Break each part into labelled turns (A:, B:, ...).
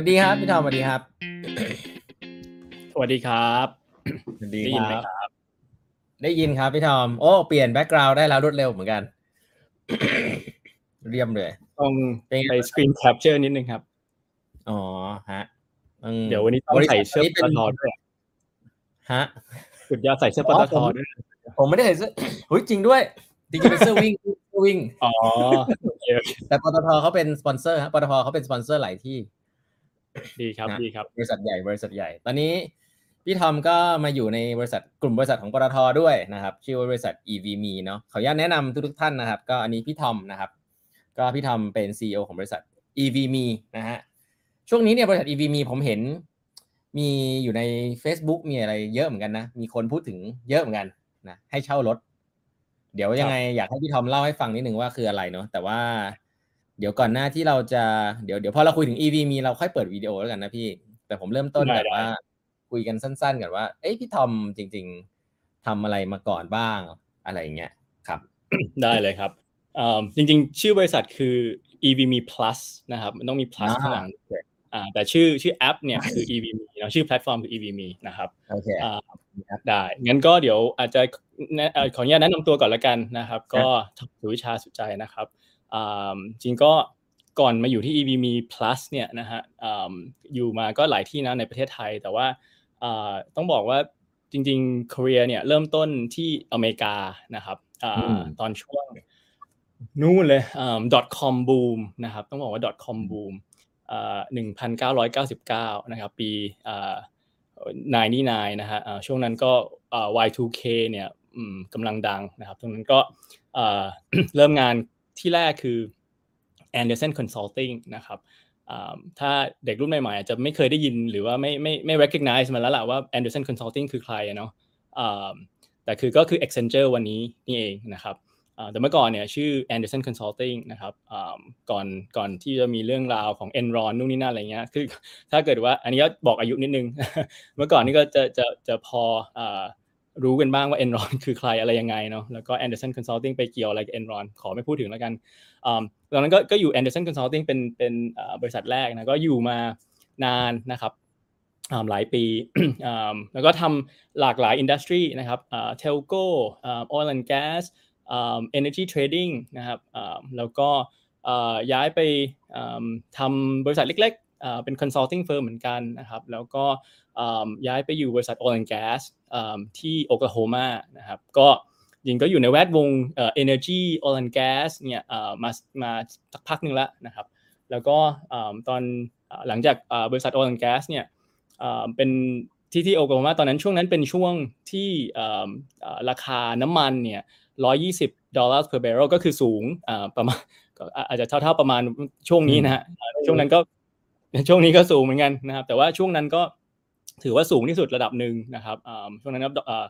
A: วัสดีครับ พี่ทอมสวัสดีครับ
B: สวัสดีครับ
A: สวัสดี
B: ได้ยินไหม
A: ครับ
B: ครับ
A: ได้ยินครับพี่ทอม โอ้ เปลี่ยนแบ็กกราวด์ได้แล้วรวดเร็วเหมือนกัน เรียมเลย
B: ต้อง
A: เป็นไง
B: ไป screen capture นิดนึงครับ
A: อ๋อฮะอืม
B: เดี๋ยววันนี้ต้อง
A: บริษัท
B: ใส่เสื้อ
A: นี้
B: ป
A: เป็น
B: ตทด้วย
A: ฮะ
B: สุดยอดใส่เสื้อป
A: อ๋
B: ต
A: อ
B: ท
A: ผม
B: ด้วย
A: ผมไม่ได้ใส่เสื้อเฮ้ยจริงด้วยจริงๆเป็นเสื้อวิ่งเสื้อวิ่ง
B: อ๋อโอเคโอเค
A: แต่ปตทเขาเป็นสปอนเซอร์ฮะปตทเขาเป็นสปอนเซอร์หลายที่
B: ดีครับ
A: นะ
B: ดีครับ
A: บริษัทใหญ่บริษัทใหญ่ ตอนนี้พี่ทอมก็มาอยู่ในบริษัทกลุ่มบริษัทของปตทด้วยนะครับ ชื่อว่าบริษัท EVMe เนาะขออนุญาตแนะนำทุกๆท่านนะครับ ก็อันนี้พี่ทอมนะครับ ก็พี่ทอมเป็น CEO ของบริษัท EVMe นะฮะช่วงนี้เนี่ยบริษัท EVMe ผมเห็น มีอยู่ใน Facebook มีอะไรเยอะเหมือนกันนะ มีคนพูดถึงเยอะเหมือนกันนะให้เช่ารถ เดี๋ยวยังไงอยากให้พี่ทอมเล่าให้ฟังนิดนึงว่าคืออะไรเนาะแต่ว่า เดี๋ยวก่อนหน้าที่เราจะเดี๋ยวเดี๋ยวพอเราคุยถึง EV มีเราค่อยเปิดวิดีโอแล้วกันนะพี่ แต่ผมเริ่มต้น
B: ได้
A: แบบ
B: ได้
A: ว่า คุยกันสั้นๆกันว่า เอ้ยพี่ทอมจริง ๆทำอะไรมาก่อนบ้างอะไรอย่างเงี้ยครับ
B: ได้เลยครับเอ่อจริงๆ ชื่อบริษัทคือ EVMe Plus นะครับ มันต้องมี plus
A: อ่า
B: ข้างหลังด้วยอ่าแต่ชื่อชื่อแอปเนี่ยคือ EVMe เนอะชื่อแพลตฟอร์มคือ EVMe นะครับ
A: โอเค
B: อ่าได้ งั้นก็เดี๋ยวอาจจะแนะเอ่อขออนุญาตแนะนำตัวก่อนละกันนะครับ ก็สุวิชาสุใจนะครับอ่า จริงก็ก่อนมาอยู่ที่ EVMe Plus เนี่ยนะฮะอ่าอยู่มาก็หลายที่นะในประเทศไทย แต่ว่าอ่าต้องบอกว่าจริงๆ Korea เนี่ยเริ่มต้นที่อเมริกานะครับอ่า
A: อืม
B: ตอนช่วงนู่นเลยอ่า .com boom นะครับต้องบอกว่า .com boom อ่า1999 นะครับ ปีอ่า99นะฮะอ่าช่วงนั้นก็อ่า Y2K เนี่ยอืมกำลังดังนะครับตรงนั้นก็อ่าเริ่มงาน ที่แรกคือ Anderson Consulting นะครับถ้าเด็กรุ่นใหม่ๆอาจจะไม่เคยได้ยินหรือว่าไม่ไม่ไม่ recognize มันแล้วล่ะว่า Anderson Consulting คือใครเนาะแต่คือก็คือ Accenture วันนี้นี่เองนะครับแต่เมื่อก่อนเนี่ยชื่อ Anderson Consulting นะครับก่อนก่อนที่จะมีเรื่องราวของ Enron นู่นนี่นั่นอะไรเงี้ยคือถ้าเกิดว่าอันนี้ก็บอกอายุนิดนึง เมื่อก่อนนี่ก็จะจะจะพอ รู้กันบ้างว่า Enron คือใครอะไรยังไงเนาะแล้วก็ Anderson Consulting ไปเกี่ยวอะไรกับ Enron ขอไม่พูดถึงแล้วกันตอนนั้นก็ก็อยู่ Anderson Consulting เป็นเป็นบริษัทแรกนะก็อยู่มานานนะครับหลายปีแล้วก็ทำหลากหลาย industry นะครับ telco อ่า oil and gas อ่า energy trading นะครับแล้วก็ย้ายไปทำบริษัทเล็กๆเป็น consulting firm เหมือนกันนะครับแล้วก็ ย้ายไปอยู่บริษัท oil and gas อ่าที่โอคลาโฮมานะครับก็ยิงก็อยู่ในแวดวงเอ่อ energy oil and gas เนี่ยเอ่อมามาสักพักหนึ่งแล้วนะครับ แล้วก็อ่าตอนอ่าหลังจากอ่าบริษัท oil and gas เนี่ยอ่าเป็นที่ที่โอคลาโฮมาตอนนั้นช่วงนั้นเป็นช่วงที่อ่าอ่าราคาน้ำมันเนี่ย120ดอลลาร์ per barrel ก็คือสูงอ่าประมาณก็อาจจะเท่าๆประมาณช่วงนี้นะฮะอ่าช่วงนั้นก็ช่วงนี้ก็สูงเหมือนกันนะครับ แต่ว่าช่วงนั้นก็ ถือว่าสูงที่สุดระดับหนึ่งนะครับอ่าช่วงนั้นก็อ่า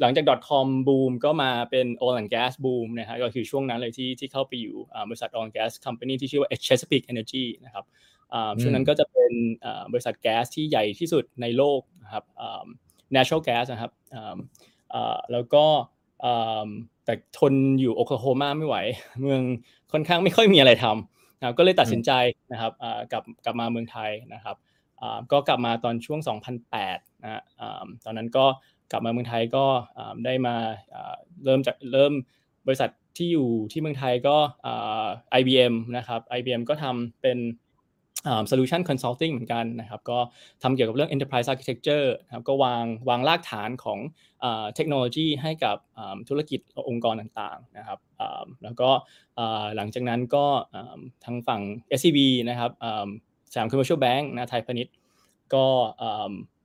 B: หลังจาก .com boom ก็มาเป็น oil and gas boom นะฮะก็คือช่วงนั้นเลยที่ที่เข้าไปอยู่อ่าบริษัท oil and gas company ที่ชื่อว่า Chesapeake Energy นะครับอ่าช่วงนั้นก็จะเป็นอ่าบริษัทแก๊สที่ใหญ่ที่สุดในโลกนะครับอ่า natural gas นะครับอ่าอ่าแล้วก็อ่าแต่ทนอยู่โอคลาโฮมาไม่ไหว เมืองค่อนข้างไม่ค่อยมีอะไรทำนะครับก็เลยตัดสินใจนะครับอ่ากลับกลับมาเมืองไทยนะครับอ่า ก็กลับมาตอนช่วง 2008นะฮะตอนนั้นก็กลับมาเมืองไทยก็ได้มาเริ่มจากเริ่มบริษัทที่อยู่ที่เมืองไทยก็ IBM นะครับ IBM ก็ทำเป็น solution consulting เหมือนกันนะครับ ก็ทำเกี่ยวกับเรื่อง enterprise architecture นะครับก็วางวางรากฐานของเทคโนโลยีให้กับธุรกิจองค์กรต่างๆนะครับแล้วก็หลังจากนั้นก็ทางฝั่ง SCB นะครับ สยาม commercial bank นะไทยพาณิชย์ก็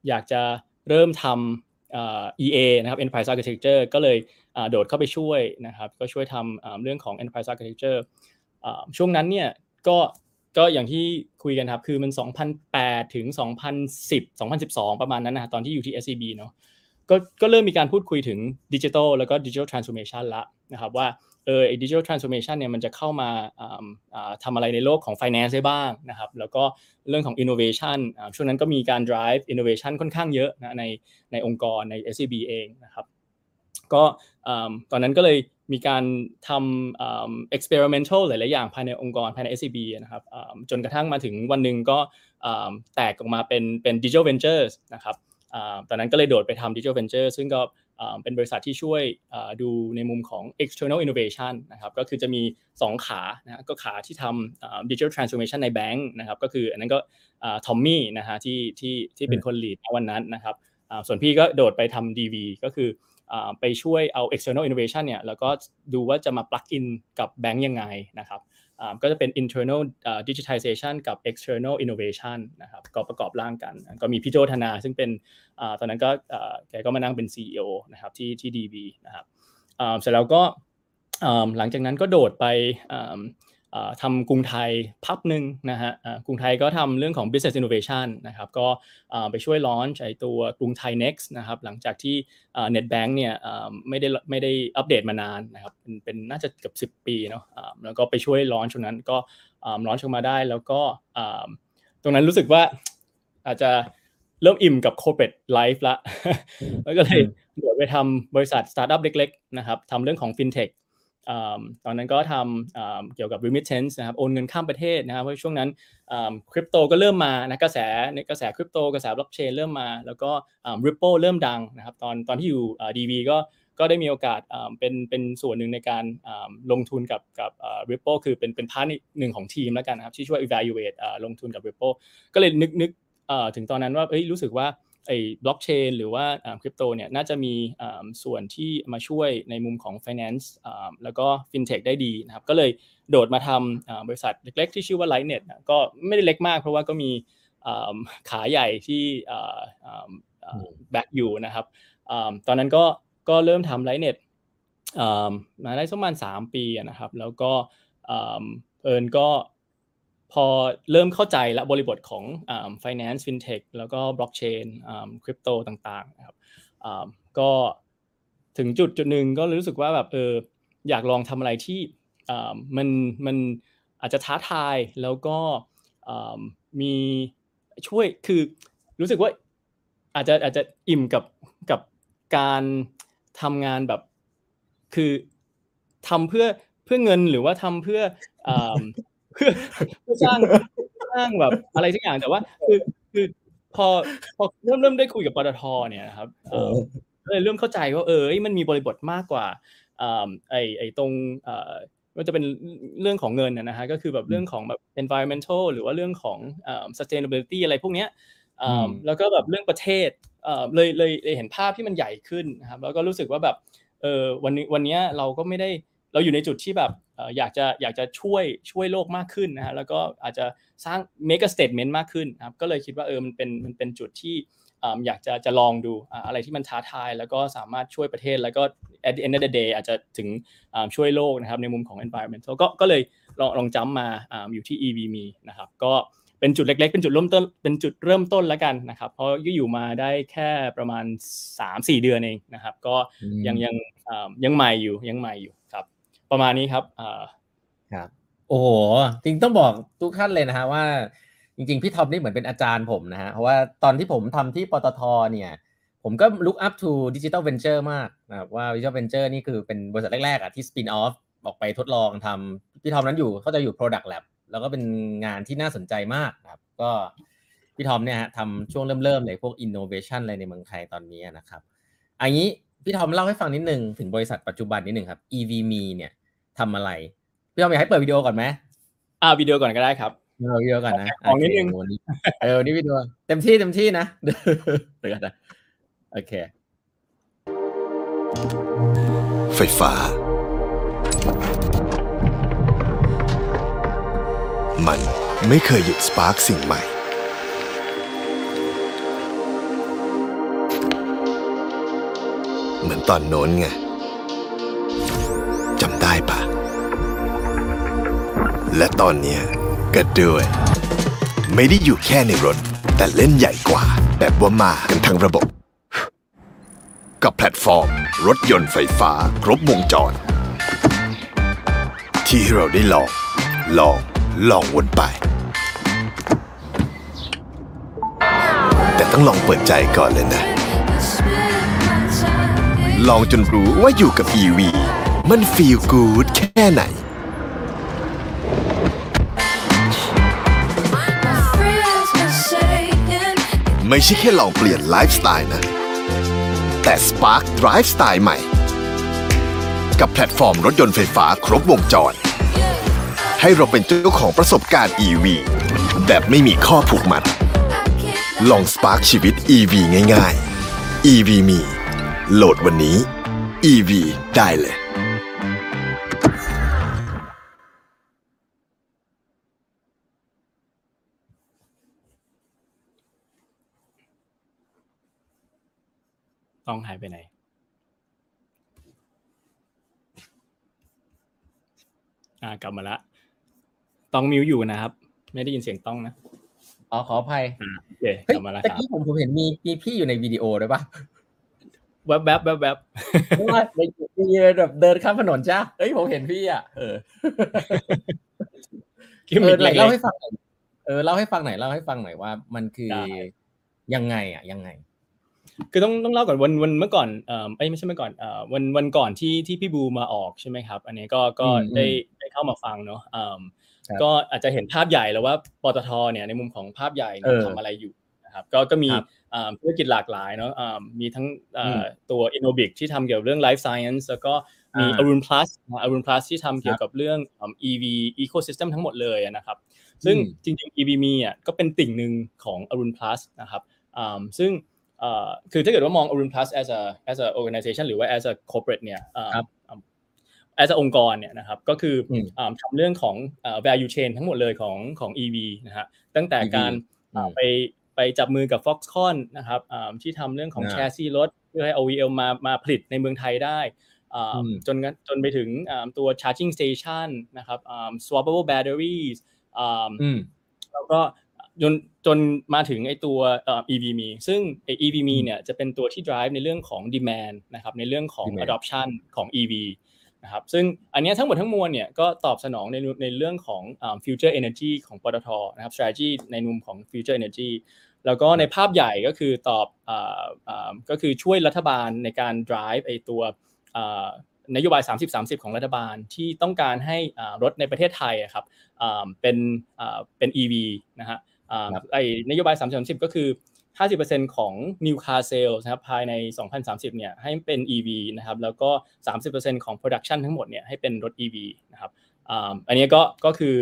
B: อยากจะเริ่มทำ EA นะครับ enterprise architecture ก็เลยโดดเข้าไปช่วยนะครับก็ช่วยทำเรื่องของ enterprise architecture ช่วงนั้นเนี่ยก็ก็อย่างที่คุยกันครับ คือมัน 2008 ถึง 2010 2012 ประมาณนั้นนะฮะตอนที่อยู่ที่ SCB เนาะก็ก็เริ่มมีการพูดคุยถึงดิจิทัลแล้วก็ดิจิทัลทรานส์โอมชันละนะครับว่า เออดิจิทัลทรานส์โอมชันเนี่ยมันจะเข้ามาทำอะไรในโลกของ finance ได้บ้างนะครับ แล้วก็เรื่องของ innovation ช่วงนั้นก็มีการ drive innovation ค่อนข้างเยอะนะในในองค์กรใน SCB เองนะครับ ก็ตอนนั้นก็เลยมีการทำอ่า experimental หลาย ๆ อย่างภายในองค์กรภายใน SCB นะครับจนกระทั่งมาถึงวันหนึ่งก็แตกออกมาเป็นเป็น Digital Ventures นะครับตอนนั้นก็เลยโดดไปทำ Digital Ventures ซึ่งก็ เป็นบริษัทที่ช่วยดูในมุมของ external innovation นะครับก็คือจะมี 2 ขานะก็ขาที่ทำ digital transformation ในแบงค์นะครับก็คืออันนั้นก็ทอมมี่นะฮะที่ที่ที่เป็นคน lead วันนั้นนะครับส่วนพี่ก็โดดไปทำ DV ก็คือไปช่วยเอา external innovation เนี่ยแล้วก็ดูว่าจะมา plug in กับแบงค์ยังไงนะครับ ก็จะเป็น internal digitization กับ external innovation นะครับก็ประกอบร่างกัน ก็มีพี่โจธนาซึ่งเป็นตอนนั้นก็แกก็มานั่งเป็น CEO นะครับที่ที่ DB นะครับเสร็จแล้วก็หลังจากนั้นก็โดดไป ทำกรุงไทยพักหนึ่งนะฮะกรุงไทยก็ทำเรื่องของ business innovation นะครับก็ไปช่วยลอนช์ไอตัวกรุงไทย next นะครับหลังจากที่ netbank เนี่ยไม่ได้ไม่ได้อัปเดตมานานนะครับเป็นเป็นน่าจะเกือบ10 ปีเนาะแล้วก็ไปช่วย launch ตรงนั้นก็ launch ออกมาได้แล้วก็ตรงนั้นรู้สึกว่าอาจจะเริ่มอิ่มกับ corporate life ละแล้วก็เลยโดดไปทำบริษัทสตาร์ทอัพเล็กๆนะครับทำเรื่องของ fintech ตอนนั้นก็ทำเกี่ยวกับ remittance นะครับโอนเงินข้ามประเทศนะครับเพราะช่วงนั้นคริปโตก็เริ่มมานะกระแสในกระแสคริปโตกระแสบล็อกเชนเริ่มมา แล้วก็ Ripple เริ่มดังนะครับตอนตอนที่อยู่ DV ก็ก็ได้มีโอกาสเป็นเป็นส่วนหนึ่งในการลงทุนกับกับ Ripple คือเป็นเป็น part หนึ่งของทีมแล้วกันนะครับที่ช่วย evaluate ลงทุนกับ Ripple ก็เลยนึกนึกถึงตอนนั้นว่าเฮ้ยรู้สึกว่า ไอ้บล็อกเชนหรือว่าคริปโตเนี่ยน่าจะมีส่วนที่มาช่วยในมุมของ finance แล้วก็ fintech ได้ดีนะครับก็เลยโดดมาทำบริษัทเล็กๆ ที่ชื่อว่า Lightnet ก็ไม่ได้เล็กมากเพราะว่าก็มีขาใหญ่ที่แบ็กอยู่นะครับตอนนั้นก็ก็เริ่มทำ Lightnet มาได้ประมาณ3ปีนะครับ แล้วก็เอิญก็ พอเริ่มเข้าใจและบริบทของ finance fintech แล้วก็ blockchain คริปโตต่างๆนะครับก็ถึงจุดจุดหนึ่งก็รู้สึกว่าแบบเอออยากลองทำอะไรที่มันมันอาจจะท้าทายแล้วก็มีช่วยคือรู้สึกว่าอาจจะอาจจะอิ่มกับกับการทำงานแบบคือทำเพื่อเพื่อเงินหรือว่าทำเพื่อ เพื่อสร้างสร้างแบบอะไรทุกอย่างแต่ว่า คือคือพอพอเริ่มเริ่มได้คุยกับปตทเนี่ยครับเออเลยเริ่มเข้าใจว่าเออมันมีบริบทมากกว่าไอไอตรงมันจะเป็นเรื่องของเงินนะฮะก็คือแบบเรื่องของแบบ environmental หรือว่าเรื่องของ sustainability อะไรพวกเนี้ยแล้วก็แบบเรื่องประเทศเลยเลยเห็นภาพที่มันใหญ่ขึ้นนะครับแล้วก็รู้สึกว่าแบบเออวันนี้วันนี้เราก็ไม่ได้ เราอยู่ในจุดที่แบบอยากจะอยากจะช่วยช่วยโลกมากขึ้นนะฮะแล้วก็อาจจะสร้าง make a statement มากขึ้นนะครับก็เลยคิดว่าเออมันเป็นมันเป็นจุดที่อยากจะจะลองดูอะไรที่มันท้าทาย แล้วก็สามารถช่วยประเทศแล้วก็ at the end of the day อาจจะถึงช่วยโลกนะครับในมุมของ environment ก็ก็เลยลองลองจำมาอยู่ที่ EVMe นะครับก็เป็นจุดเล็กๆ เป็นจุดเริ่มต้น เป็นจุดเริ่มต้นแล้วกันนะครับ เพราะอยู่มาได้แค่ประมาณ 3-4 เดือนเองนะครับ ก็ยังยังยังใหม่อยู่ยังใหม่อยู่ ประมาณนี้ครับ
A: ครับโอ้โหจริงต้องบอกทุกท่านเลยนะฮะว่า จริง ๆ พี่ท็อปนี่เหมือนเป็นอาจารย์ผมนะฮะเพราะว่าตอนที่ผมทำที่ปตทเนี่ยผมก็ look up to digital venture มากนะว่า digital venture นี่คือเป็นบริษัทแรกๆอะที่ spin off ออกไปทดลองทำพี่ทอมนั้นอยู่เขาจะอยู่ product lab แล้วก็เป็นงานที่น่าสนใจมากครับ ก็พี่ทอมเนี่ยฮะทำช่วงเริ่มๆเลยพวก innovation อะไรในเมืองไทยตอนนี้นะครับอันนี้ พี่ทอมเล่าให้ฟังนิดนึงถึงบริษัทปัจจุบันนิดนึงครับ EVMe เนี่ยทำอะไร พี่ทอมอยากให้เปิดวิดีโอก่อนไหม
B: อ่าวิดีโอก่อนก็ได้ครับ
A: เอาวิดีโอก่อนนะ
B: ของนิดนึง
A: เออนี่วิดีโอเต็มที่เต็มที่นะเดี๋ยวกันนะโอเค
C: ไฟฟ้า มันไม่เคยหยุด spark สิ่งใหม่ เหมือนตอนโน้นไงจำได้ปะและตอนนี้ก็ด้วย ไม่ได้อยู่แค่ในรถ แต่เล่นใหญ่กว่า แบบว่ามากันทั้งระบบ กับแพลตฟอร์ม รถยนต์ไฟฟ้า ครบวงจร ที่เราได้ลอง ลอง ลองวนไป แต่ต้องลองเปิดใจก่อนเลยนะ ลองจนรู้ว่าอยู่กับ EV มัน feel good แค่ไหน ไม่ใช่แค่ลองเปลี่ยนไลฟ์สไตล์นะ แต่ Spark Drive Style ใหม่ กับแพลตฟอร์มรถยนต์ไฟฟ้าครบวงจร ให้เราเป็นเจ้าของประสบการณ์ EV แบบไม่มีข้อผูกมัด ลอง Spark ชีวิต EV ง่ายๆ EV มี โหลดวันนี้ EV ได้เลย
B: ต้องหายไปไหน อ่ากลับมาละ ต้องมิวอยู่นะครับ ไม่ได้ยินเสียงต้องนะ
A: อ๋อขออภัย
B: โอเคก
A: เฮ้ย
B: ลับมาแล้ว
A: ตะ
B: ครับ
A: กี้ผมผมเห็นมีมีพี่อยู่ในวิดีโอด้วยปะ
B: แวบแวบแวบแวบ
A: เพราะว่าในในแบบเดินข้ามถนนจ้าเฮ้ยผมเห็นพี่อะเออ
B: กิม
A: เอ
B: มิ
A: อ
B: ค
A: ไหน
B: เล็
A: เล่ากให้ฟังหน่อยเออเล่าให้ฟังหน่อยเล่าให้ฟังหน่อยว่า มันคือ
B: ได้
A: ยังไงอะยังไง
B: ๆคือต้องต้องเล่าก่อนวันวันเมื่อก่อนเอ่อเอ้ยไม่ใช่เมื่อก่อนเอ่อวันวันก่อนที่ที่พี่บูมาออกใช่ไหมครับ อันนี้ก็ก็
A: อืม
B: ได้
A: อืม
B: ได้เข้ามาฟังเนาะอืม
A: ครับ
B: ก็อาจจะเห็นภาพใหญ่แล้วว่าปตทเนี่ยในมุมของภาพใหญ่เนี่ย
A: เออ
B: ทำอะไรอยู่นะครับ ก็ก็มี
A: ครับ
B: อ่า ธุรกิจหลากหลายเนาะอ่ามีทั้งอ่า
A: อืม
B: ตัว Innobic ที่ทำเกี่ยวกับเรื่อง Life Science แล้วก็มี
A: อ่า
B: Arun Plus นะ Arun Plus ที่ทำเกี่ยวกับเรื่องอ่า EV Ecosystem ทั้งหมดเลยนะครับ ซึ่ง
A: อืม
B: จริงๆ EV มีอะก็เป็นติ่งหนึ่งของ Arun Plus นะครับอ่าซึ่งเอ่อคือถ้าเกิดว่ามอง Arun Plus as a as a organization หรือว่า as a corporate เนี่ยอ่า
A: ครับ
B: อ่า as a องค์กรเนี่ยนะครับก็คืออ
A: ม
B: อ่าทำเรื่องของอ่า value chain ทั้งหมดเลยของของ EV นะฮะตั้งแต่
A: EV
B: การ
A: อืม
B: ไป ไปจับมือกับ Foxconn นะครับอ่าที่ทำเรื่องของ
A: อ่า
B: แชสซีรถเพื่อให้ OEM มามาผลิตในเมืองไทยได้อ่า
A: อืม
B: จนงั้นจนไปถึงอ่าตัว charging station นะครับอ่า swappable batteries อ่า
A: อืม
B: แล้วก็จนจนมาถึงไอตัวเอ่อ EV มีซึ่งไอ EV มีเนี่ยจะเป็นตัวที่ drive ในเรื่องของ demand นะครับในเรื่องของ
A: Demand
B: adoption ของ EV นะครับซึ่งอันเนี้ยทั้งหมดทั้งมวลเนี่ยก็ตอบสนองในในเรื่องของอ่า future energy ของปตทนะครับ strategy ในมุมของ future energy แล้วก็ในภาพใหญ่ก็คือตอบอ่าอ่าก็คือช่วยรัฐบาลในการ drive ไอตัวอ่านโยบาย 30-30 ของรัฐบาลที่ต้องการให้อ่ารถในประเทศไทยอะครับอ่าเป็นอ่าเป็น EV นะฮะอ่า
A: ครับ
B: ไอนโยบาย 30-30 ก็คือ 50%ของ new car sales นะครับภายใน 2030 เนี่ยให้เป็น EV นะครับแล้วก็ 30%ของ production ทั้งหมดเนี่ยให้เป็นรถ EV นะครับอ่าอันนี้ก็ก็คือ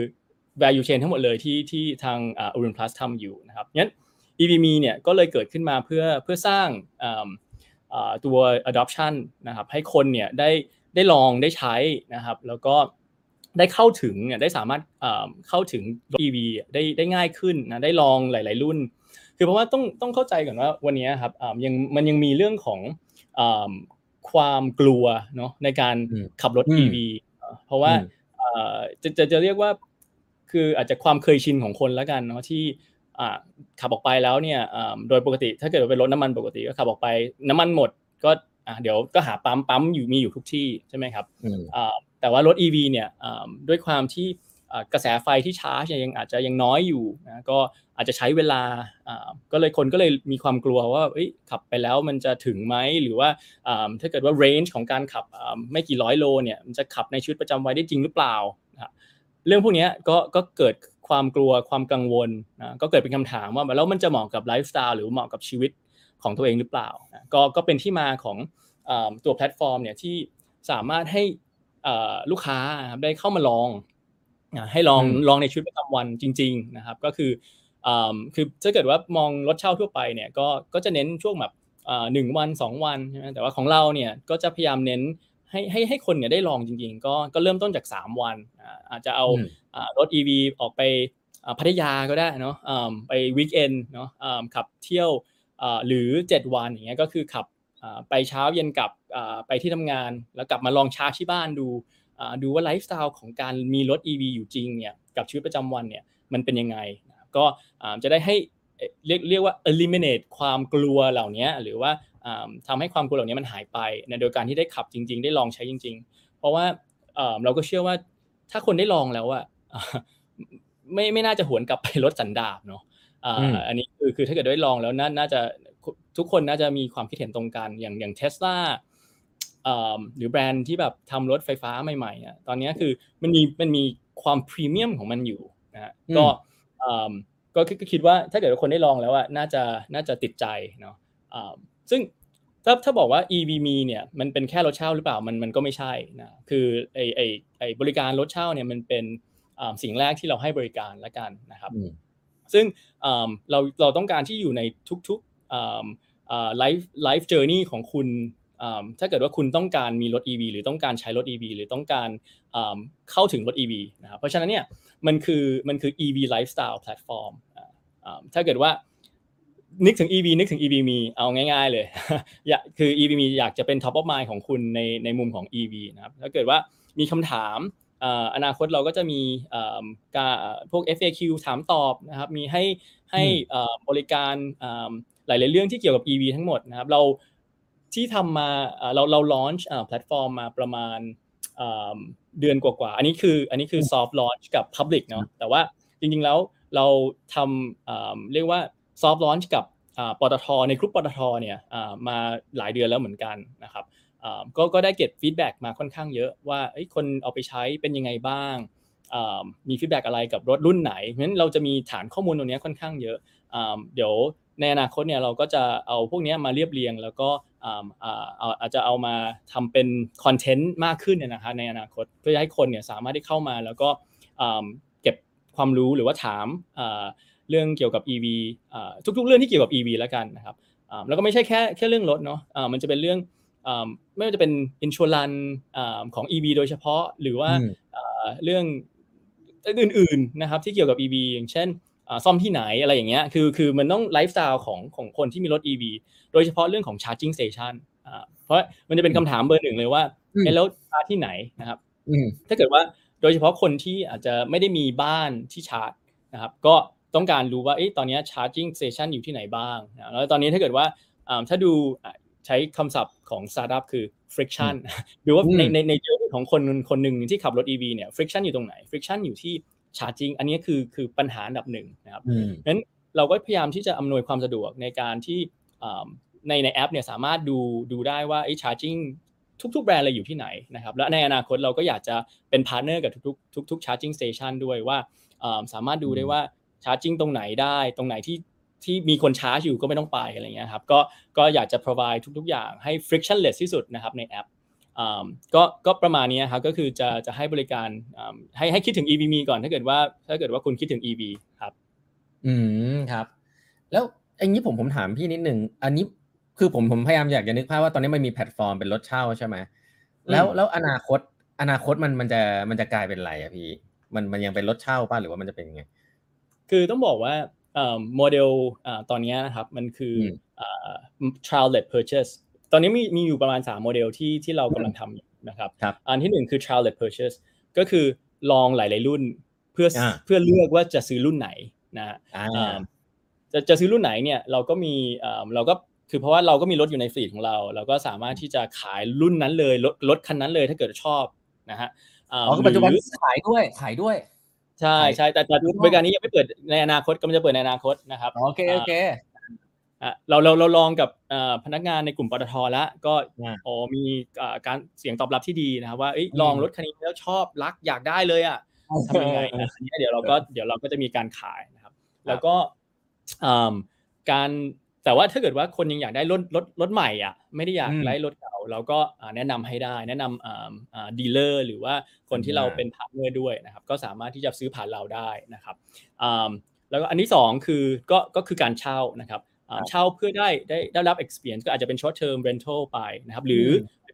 B: value chain ทั้งหมดเลยที่ที่ทางอ่า Urban Plus ทำอยู่นะครับงั้น EVMe เนี่ยก็เลยเกิดขึ้นมาเพื่อเพื่อสร้างอ่าอ่าตัว adoption นะครับให้คนเนี่ยได้ได้ลองได้ใช้นะครับแล้วก็ได้เข้าถึงเนี่ยได้สามารถอ่าเข้าถึงรถ EV ได้ได้ง่ายขึ้นนะได้ลองหลาย ๆ รุ่น คือเพราะว่าต้องต้องเข้าใจก่อนว่าวันนี้ครับอ่ายังมันยังมีเรื่องของอ่าความกลัวเนาะในการ
A: อืม
B: ขับรถ
A: อืม
B: EV เอ่อเพราะว่า
A: อืม
B: เอ่อจะจะจะเรียกว่าคืออาจจะความเคยชินของคนแล้วกันเนาะที่อ่า ขับออกไปแล้วเนี่ยอ่าโดยปกติถ้าเกิดว่าเป็นรถน้ำมันปกติก็ขับออกไปน้ำมันหมดก็อ่าเดี๋ยวก็หาปั๊มปั๊มอยู่มีอยู่ทุกที่ใช่ไหมครับ
A: อืม
B: อ่าแต่ว่ารถ EV เนี่ยอ่าด้วยความที่อ่ากระแสไฟที่ชาร์จเนี่ยยังอาจจะยังน้อยอยู่นะก็อาจจะใช้เวลาอ่าก็เลยคนก็เลยมีความกลัวว่าเอ้ยขับไปแล้วมันจะถึงไหมหรือว่าอ่าถ้าเกิดว่า range ของการขับอ่าไม่กี่ร้อยโลเนี่ยมันจะขับในชีวิตประจำวันได้จริงหรือเปล่านะครับ เรื่องพวกเนี้ยก็ก็เกิดความกลัวความกังวลนะก็เกิดเป็นคำถามว่าแล้วมันจะเหมาะกับไลฟ์สไตล์หรือเหมาะกับชีวิตของตัวเองหรือเปล่านะก็ก็เป็นที่มาของอ่าตัวแพลตฟอร์มเนี่ยที่สามารถให้อ่าลูกค้าครับได้เข้ามาลองอ่าให้ลอง
A: อืม
B: ลองในชีวิตประจำวันจริง ๆนะครับ ก็คืออ่าคือถ้าเกิดว่ามองรถเช่าทั่วไปเนี่ยก็ก็จะเน้นช่วงแบบอ่าหนึ่งวันสองวันใช่ไหมแต่ว่าของเราเนี่ยก็จะพยายามเน้น ให้ให้ให้คนเนี่ยได้ลองจริงๆ ก็ก็เริ่มต้นจาก 3 วันอ่าอาจจะเอา
A: อืม
B: อ่ารถ EV ออกไปอ่าพัทยาก็ได้เนาะอ่าไป weekend เนาะอ่าขับเที่ยวอ่าหรือ 7 วันอย่างเงี้ยก็คือขับอ่าไปเช้าเย็นกลับอ่าไปที่ทำงาน แล้วกลับมาลองชาร์จที่บ้านดูอ่าดูว่าไลฟ์สไตล์ของการมีรถ EV อยู่จริงเนี่ยกับชีวิตประจำวันเนี่ยมันเป็นยังไงนะครับก็อ่าจะได้ให้เอ่อเรียกเรียกว่า eliminate ความกลัวเหล่านี้หรือว่า อ่าทำให้ความกลัวเหล่านี้มันหายไปนะโดยการที่ได้ขับจริง ๆ ได้ลองใช้จริง ๆ เพราะว่าเอ่อเราก็เชื่อว่าถ้าคนได้ลองแล้วอะไม่ไม่น่าจะหวนกลับไปรถสันดาบเนาะอ่า
A: อืม
B: อันนี้คือคือถ้าเกิดได้ลองแล้วน่าน่าจะทุกคนน่าจะมีความคิดเห็นตรงกันอย่างอย่างเทสลาหรือแบรนด์ที่แบบทำรถไฟฟ้าใหม่ๆอะตอนนี้คือมันมีมันมีความพรีเมียมของมันอยู่นะฮะ
A: อืม
B: ก็เอิ่มก็คิดว่าถ้าเกิดคนได้ลองแล้วอะน่าจะน่าจะติดใจเนาะ ซึ่งถ้าถ้าบอกว่า EV มีเนี่ยมันเป็นแค่รถเช่าหรือเปล่ามันมันก็ไม่ใช่นะคือไอ้ไอ้ไอ้บริการรถเช่าเนี่ยมันเป็นสิ่งแรกที่เราให้บริการละกันนะครับ ซึ่งเราเราต้องการที่อยู่ในทุกๆ life life journey ของคุณถ้าเกิดว่าคุณต้องการมีรถ EV หรือต้องการใช้รถ EV หรือต้องการเข้าถึงรถ EV นะครับเพราะฉะนั้นเนี่ยมันคือมันคือ EV lifestyle platform ถ้าเกิดว่า นึกถึง EV นึกถึง EVme เอาง่ายๆเลยอยากคือ EV มีอยากจะเป็น top of mind ของคุณในในมุมของ EV นะครับถ้าเกิดว่ามีคำถามอนาคตเราก็จะมีการพวก FAQ ถามตอบนะครับมีให้ให้บริการหลาย ๆ เรื่องที่เกี่ยวกับ EV ทั้งหมดนะครับเราที่ทำมาเราเรา launch แพลตฟอร์มมาประมาณเดือนกว่าๆอันนี้คืออันนี้คือ soft launch กับ public เนาะแต่ว่าจริง ๆ แล้วเราทเรียกว่า soft launch กับปตทในกลุ่มปตทเนี่ยมาหลายเดือนแล้วเหมือนกันนะครับก็ก็ได้เก็บ feedback มาค่อนข้างเยอะว่าคนเอาไปใช้เป็นยังไงบ้าง มี feedback อะไรกับรถรุ่นไหนเพราะฉะนั้นเราจะมีฐานข้อมูลตรงนี้ค่อนข้างเยอะเดี๋ยวในอนาคตเนี่ยเราก็จะเอาพวกนี้มาเรียบเรียง แล้วก็อาจจะเอามาทำเป็นคอนเทนต์มากขึ้นเนี่ยนะคะในอนาคตเพื่อให้คนเนี่ยสามารถที่เข้ามาแล้วก็เก็บความรู้หรือว่าถาม เรื่องเกี่ยวกับ EV ทุกๆ เรื่องที่เกี่ยวกับ EV แล้วกันนะครับแล้วก็ไม่ใช่แค่แค่เรื่องรถเนาะมันจะเป็นเรื่องไม่ว่าจะเป็นอินชัวรันของ EV โดยเฉพาะหรือว่าเรื่องอื่นๆนะครับที่เกี่ยวกับ EV อย่างเช่นซ่อมที่ไหนอะไรอย่างเงี้ยคือคือมันต้องไลฟ์สไตล์ของของคนที่มีรถ EV โดยเฉพาะเรื่องของ charging station เพราะมันจะเป็นคำถามเบอร์หนึ่งเลยว่าแล้วชาร์จที่ไหนนะครับถ้าเกิดว่าโดยเฉพาะคนที่อาจจะไม่ได้มีบ้านที่ชาร์จนะครับก็ ต้องการรู้ว่าตอนนี้ charging station อยู่ที่ไหนบ้างแล้วตอนนี้ถ้าเกิดว่าถ้าดูใช้คำศัพท์ของ startup คือ friction หรือว่าในในในเจอของคนคนหนึ่งที่ขับรถ EV เนี่ย friction อยู่ตรงไหน friction อยู่ที่ชาร์จิงอันนี้คือคือปัญหาอันดับหนึ่งนะครับนั้นเราก็พยายามที่จะอำนวยความสะดวกในการที่ในในแอปเนี่ยสามารถดูดูได้ว่าไอ้ชาร์จิงทุกๆแบรนด์เลยอยู่ที่ไหนนะครับและในอนาคตเราก็อยากจะเป็น partner กับทุกๆทุกๆ charging station ด้วยว่าสามารถดูได้ว่า charging ตรงไหนได้ ตรงไหนที่ที่มีคนชาร์จอยู่ก็ไม่ต้องไปอะไรเงี้ยครับก็ก็อยากจะ provide ทุก ๆ อย่างให้ frictionless ที่สุดนะครับในแอปก็ก็ประมาณนี้ครับก็คือจะจะให้บริการให้ให้คิดถึง EV มีก่อนถ้าเกิดว่าถ้าเกิดว่าคุณคิดถึง EV ครับ
A: อืมครับ แล้วอันนี้ผมผมถามพี่นิดหนึ่งอันนี้คือผมผมพยายามอยากจะนึกภาพว่าตอนนี้มันมีแพลตฟอร์มเป็นรถเช่าใช่ไหมแล้วแล้วอนาคตอนาคตมันมันจะมันจะกลายเป็นอะไรอะพี่ มันมันยังเป็นรถเช่าป่ะหรือว่ามันจะเป็นยังไง
B: คือต้องบอกว่าโมเดลตอนนี้นะครับมันคือ trial led purchase ตอนนี้มีมีอยู่ประมาณ 3 โมเดลที่ที่เรากำลังทำนะครับ อันที่ 1 คือ trial led purchase ก็คือลองหลาย ๆ รุ่นเพื่อเพื่อเลือกว่าจะซื้อรุ่นไหนนะจะจะซื้อรุ่นไหนเนี่ยเราก็มีเราก็คือเพราะว่าเราก็มีรถอยู่ในฟลีดของเรา เราก็สามารถที่จะขายรุ่นนั้นเลยรถรถคันนั้นเลยถ้าเกิดชอบนะฮะ
A: อ๋อปัจจุบันขายด้วยขายด้วย
B: ใช่ใช่แต่แต่บริการนี้ยังไม่เปิดในอนาคตก็มันจะเปิดในอนาคตนะครับ
A: โอเคโอเค
B: เราเราเราลองกับพนักงานในกลุ่มปตทแล้วก็อ๋อมีการเสียงตอบรับที่ดีนะครับว่าลองรถคันนี้แล้วชอบรักอยากได้เลยอะทำยังไงอันนี้เดี๋ยวเราก็เดี๋ยวเราก็จะมีการขายนะครับ แล้วก็การ แต่ว่าถ้าเกิดว่าคนยังอยากได้รถรถรถใหม่อะไม่ได้อยากได้รถเก่าเราก็แนะนำให้ได้ แนะนำ dealer หรือว่าคนที่เราเป็น partner ด้วยนะครับ ก็สามารถที่จะซื้อผ่านเราได้นะครับแล้วก็อันที่2คือก็ก็คือการเช่านะครับเช่าเพื่อได้ได้ได้รับ experience ก็อาจจะเป็น short term rental ไปนะครับ หรือ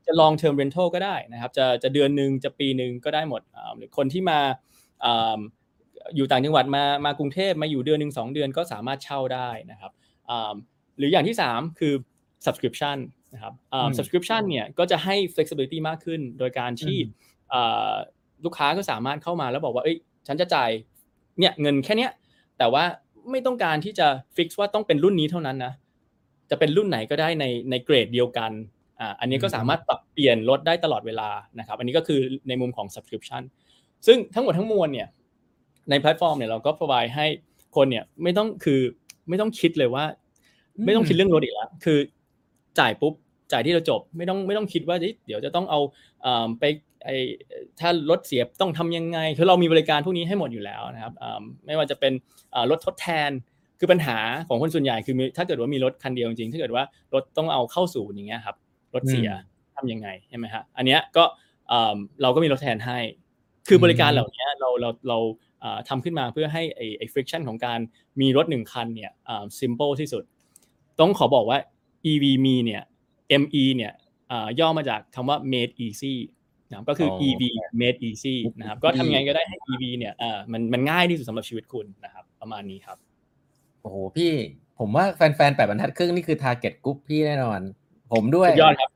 B: จะ long term rental ก็ได้นะครับ จะจะเดือนหนึ่งจะปีหนึ่งก็ได้หมดหรือคนที่มาอยู่ต่างจังหวัดมามากรุงเทพมาอยู่เดือนหนึ่งสองเดือนก็สามารถเช่าได้นะครับห รืออย่างที่ 3 คือ subscription นะครับ subscription เนี่ยก็จะให้ flexibility มากขึ้น โดยการที่ลูกค้าก็สามารถเข้ามาแล้วบอกว่าเอ้ยฉันจะจ่ายเนี่ยเงินแค่เนี้ยแต่ว่าไม่ต้องการที่จะ fix ว่าต้องเป็นรุ่นนี้เท่านั้นนะจะเป็นรุ่นไหนก็ได้ในในเกรดเดียวกันอ่าอันนี้ก็สามารถปรับเปลี่ยนรถได้ตลอดเวลานะครับ อันนี้ก็คือในมุมของ subscription ซึ่งทั้งหมดทั้งมวลเนี่ยในแพลตฟอร์มเนี่ยเราก็ provide ให้คนเนี่ยไม่ต้องคือไม่ต้องคิดเลยว่า ไม่ต้องคิดเรื่องรถอีกแล้วคือ จ่ายปุ๊บจ่ายที่เราจบ ไม่ต้องไม่ต้องคิดว่าเดี๋ยวจะต้องเอาไปไอ้ถ้ารถเสียต้องทำยังไงคือเรามีบริการพวกนี้ให้หมดอยู่แล้วนะครับอ่าไม่ว่าจะเป็นอ่ารถทดแทนคือปัญหาของคนส่วนใหญ่คือมีถ้าเกิดว่ามีรถคันเดียวจริงๆถ้าเกิดว่ารถต้องเอาเข้าศูนย์อย่างเงี้ยครับรถเสียทำยังไงใช่ไหมฮะอันเนี้ยก็อ่าเราก็มีรถแทนให้ คือบริการเหล่านี้เราเราเราอ่าทำขึ้นมาเพื่อให้ไอ้ไอ้ friction ของการมีรถหนึ่งคันเนี่ยอ่า simple ที่สุด ต้องขอบอกว่า EV มีเนี่ย ME เนี่ยอ่าย่อมาจากคำว่า made easy นะครับก็คือ
A: อ๋อ
B: EV made easy นะครับก็ทำยังไงก็ได้ให้ EV เนี่ยอ่ามันมันง่ายที่สุดสำหรับชีวิตคุณนะครับ ประมาณนี้ครับ
A: โอ้โหพี่ผมว่าแฟนๆแปดบรรทัดครึ่งนี่คือ target group พี่แน่นอน ผมด้วย
B: สุดยอดครับ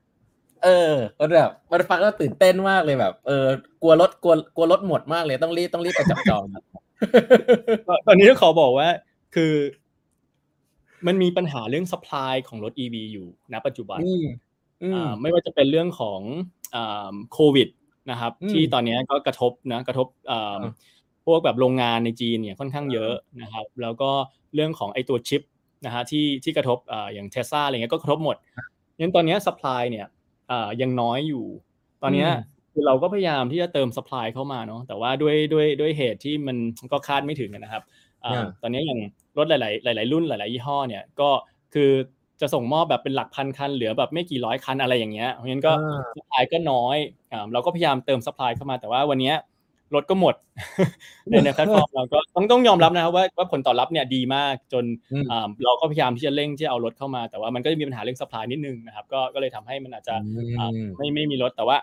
A: เออมันแบบมันฟังแล้วตื่นเต้นมากเลยแบบ เออกลัวรถกลัวกลัวรถหมดมากเลยต้องรีบต้องรีบไปจับจองครับ
B: ตอนนี้ต้องขอบอกว่า คือ มันมีปัญหาเรื่อง supply ของรถ EV อยู่ณปัจจุบัน
A: อืมอืม
B: อ่าไม่ว่าจะเป็นเรื่องของโควิดนะครับ
A: อืม
B: ที่ตอนนี้ก็กระทบนะกระทบอ่า
A: อ่า
B: พวกแบบโรงงานในจีนเนี่ยค่อนข้างเยอะนะครับ แล้วก็เรื่องของไอตัวชิปนะฮะที่ที่กระทบอ่าอย่างเทสลาอะไรเงี้ยก็กระทบหมดงั้นตอนนี้ supply เนี่ยอ่ายังน้อยอยู่ ตอนเนี้ย
A: อืม
B: คือเราก็พยายามที่จะเติม supply เข้ามาเนาะแต่ว่าด้วยด้วยด้วยเหตุที่มันก็คาดไม่ถึงนะครับอ่า
A: อ่า
B: ตอนนี้อย่าง รถหลายๆหลาย ๆ รุ่นหลาย ๆ ยี่ห้อเนี่ยก็คือจะส่งมอบแบบเป็นหลักพันคันเหลือแบบไม่กี่ร้อยคันอะไรอย่างเงี้ยเพราะฉะนั้นก็
A: อ่า
B: supply ก็น้อยอ่าเราก็พยายามเติม supply เข้ามาแต่ว่าวันเนี้ยรถก็หมดในในแพลตฟอร์มเราก็ต้องต้องยอมรับนะครับว่าว่าผลตอบรับเนี่ยดีมากจน
A: อืม
B: อ่าเราก็พยายามที่จะเร่งที่จะเอารถเข้ามา แต่ว่ามันก็จะมีปัญหาเรื่อง supply นิดนึงนะครับ ก็ก็เลยทำให้มันอาจจะอ่า
A: อืม
B: ไม่ไม่มีรถแต่ว่า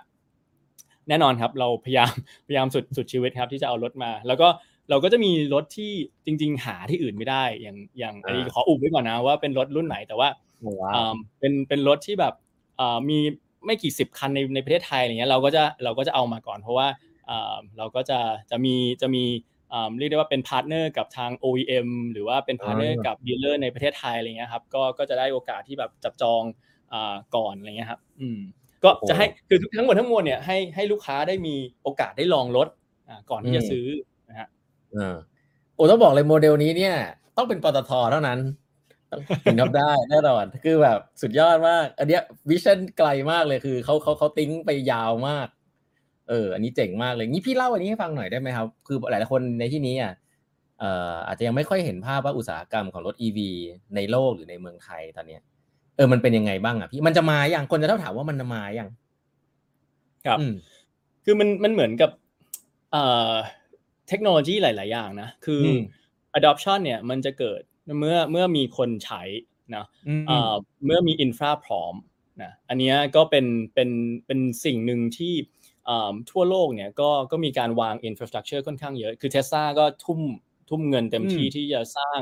B: แน่นอนครับ เราพยายามพยายามสุดสุดชีวิตครับ ที่จะเอารถมา แล้วก็ เราก็จะมีรถที่จริง ๆ หาที่อื่นไม่ได้ อย่างอย่างอันนี้
A: อ่า
B: ขออุบไว้ก่อนนะว่าเป็นรถรุ่นไหนแต่ว่า
A: ว้าว
B: อ่าเป็นเป็นรถที่แบบอ่ามีไม่กี่สิบคันในในประเทศไทยอะไรเงี้ยเราก็จะเราก็จะเอามาก่อน เพราะว่าอ่าเราก็จะจะมีจะมีอ่าเรียกได้ว่าเป็น partner กับทาง OEM หรือว่าเป็น partner อ่า
A: กั
B: กับ dealer ในประเทศไทยอะไรเงี้ยครับก็ก็จะได้โอกาสที่แบบจับจองอ่าก่อนอะไรเงี้ยครับอืมก็จะให้คือทั้งหมดทั้งมวลเนี่ยให้ให้ลูกค้าได้มีโอกาสได้ลองรถอ่าก่อนที่จะซื้อนะฮะ
A: เออโอ้ต้องบอกเลยโมเดลนี้เนี่ย ต้องเป็นปตทเท่านั้นถึงทำได้แน่นอนคือแบบสุดยอดมาก อันเนี้ย vision ไกลมากเลยคือเขาเขาเขา think ไปยาวมาก เออ อันนี้เจ๋งมากเลยงี้พี่เล่าอันนี้ให้ฟังหน่อยได้ไหมครับ คือหลายๆคนในที่นี้อะเอ่ออาจจะยังไม่ค่อยเห็นภาพว่าอุตสาหกรรมของรถ EV ในโลกหรือในเมืองไทยตอนเนี้ยเออมันเป็นยังไงบ้างอะพี่มันจะมาอย่างคนจะต้องถามว่ามันจะมาอย่าง
B: ครับ
A: อืม
B: คือมันมันเหมือนกับ เอ่อ เทคโนโลยีหลาย ๆ อย่างนะ คืออ
A: ม
B: adoption เนี่ยมันจะเกิดเมื่อเมื่อมีคนใช้นะ
A: อืม
B: เอ่อเมื่อมีอินฟราพร้อมนะอันเนี้ยก็เป็นเป็นเป็นสิ่งหนึ่งที่เอ่อทั่วโลกเนี่ยก็ก็มีการวาง infrastructure ค่อนข้างเยอะ คือ Tesla ก็ทุ่มทุ่มเงินเต็มที่
A: อืม
B: ที่จะสร้าง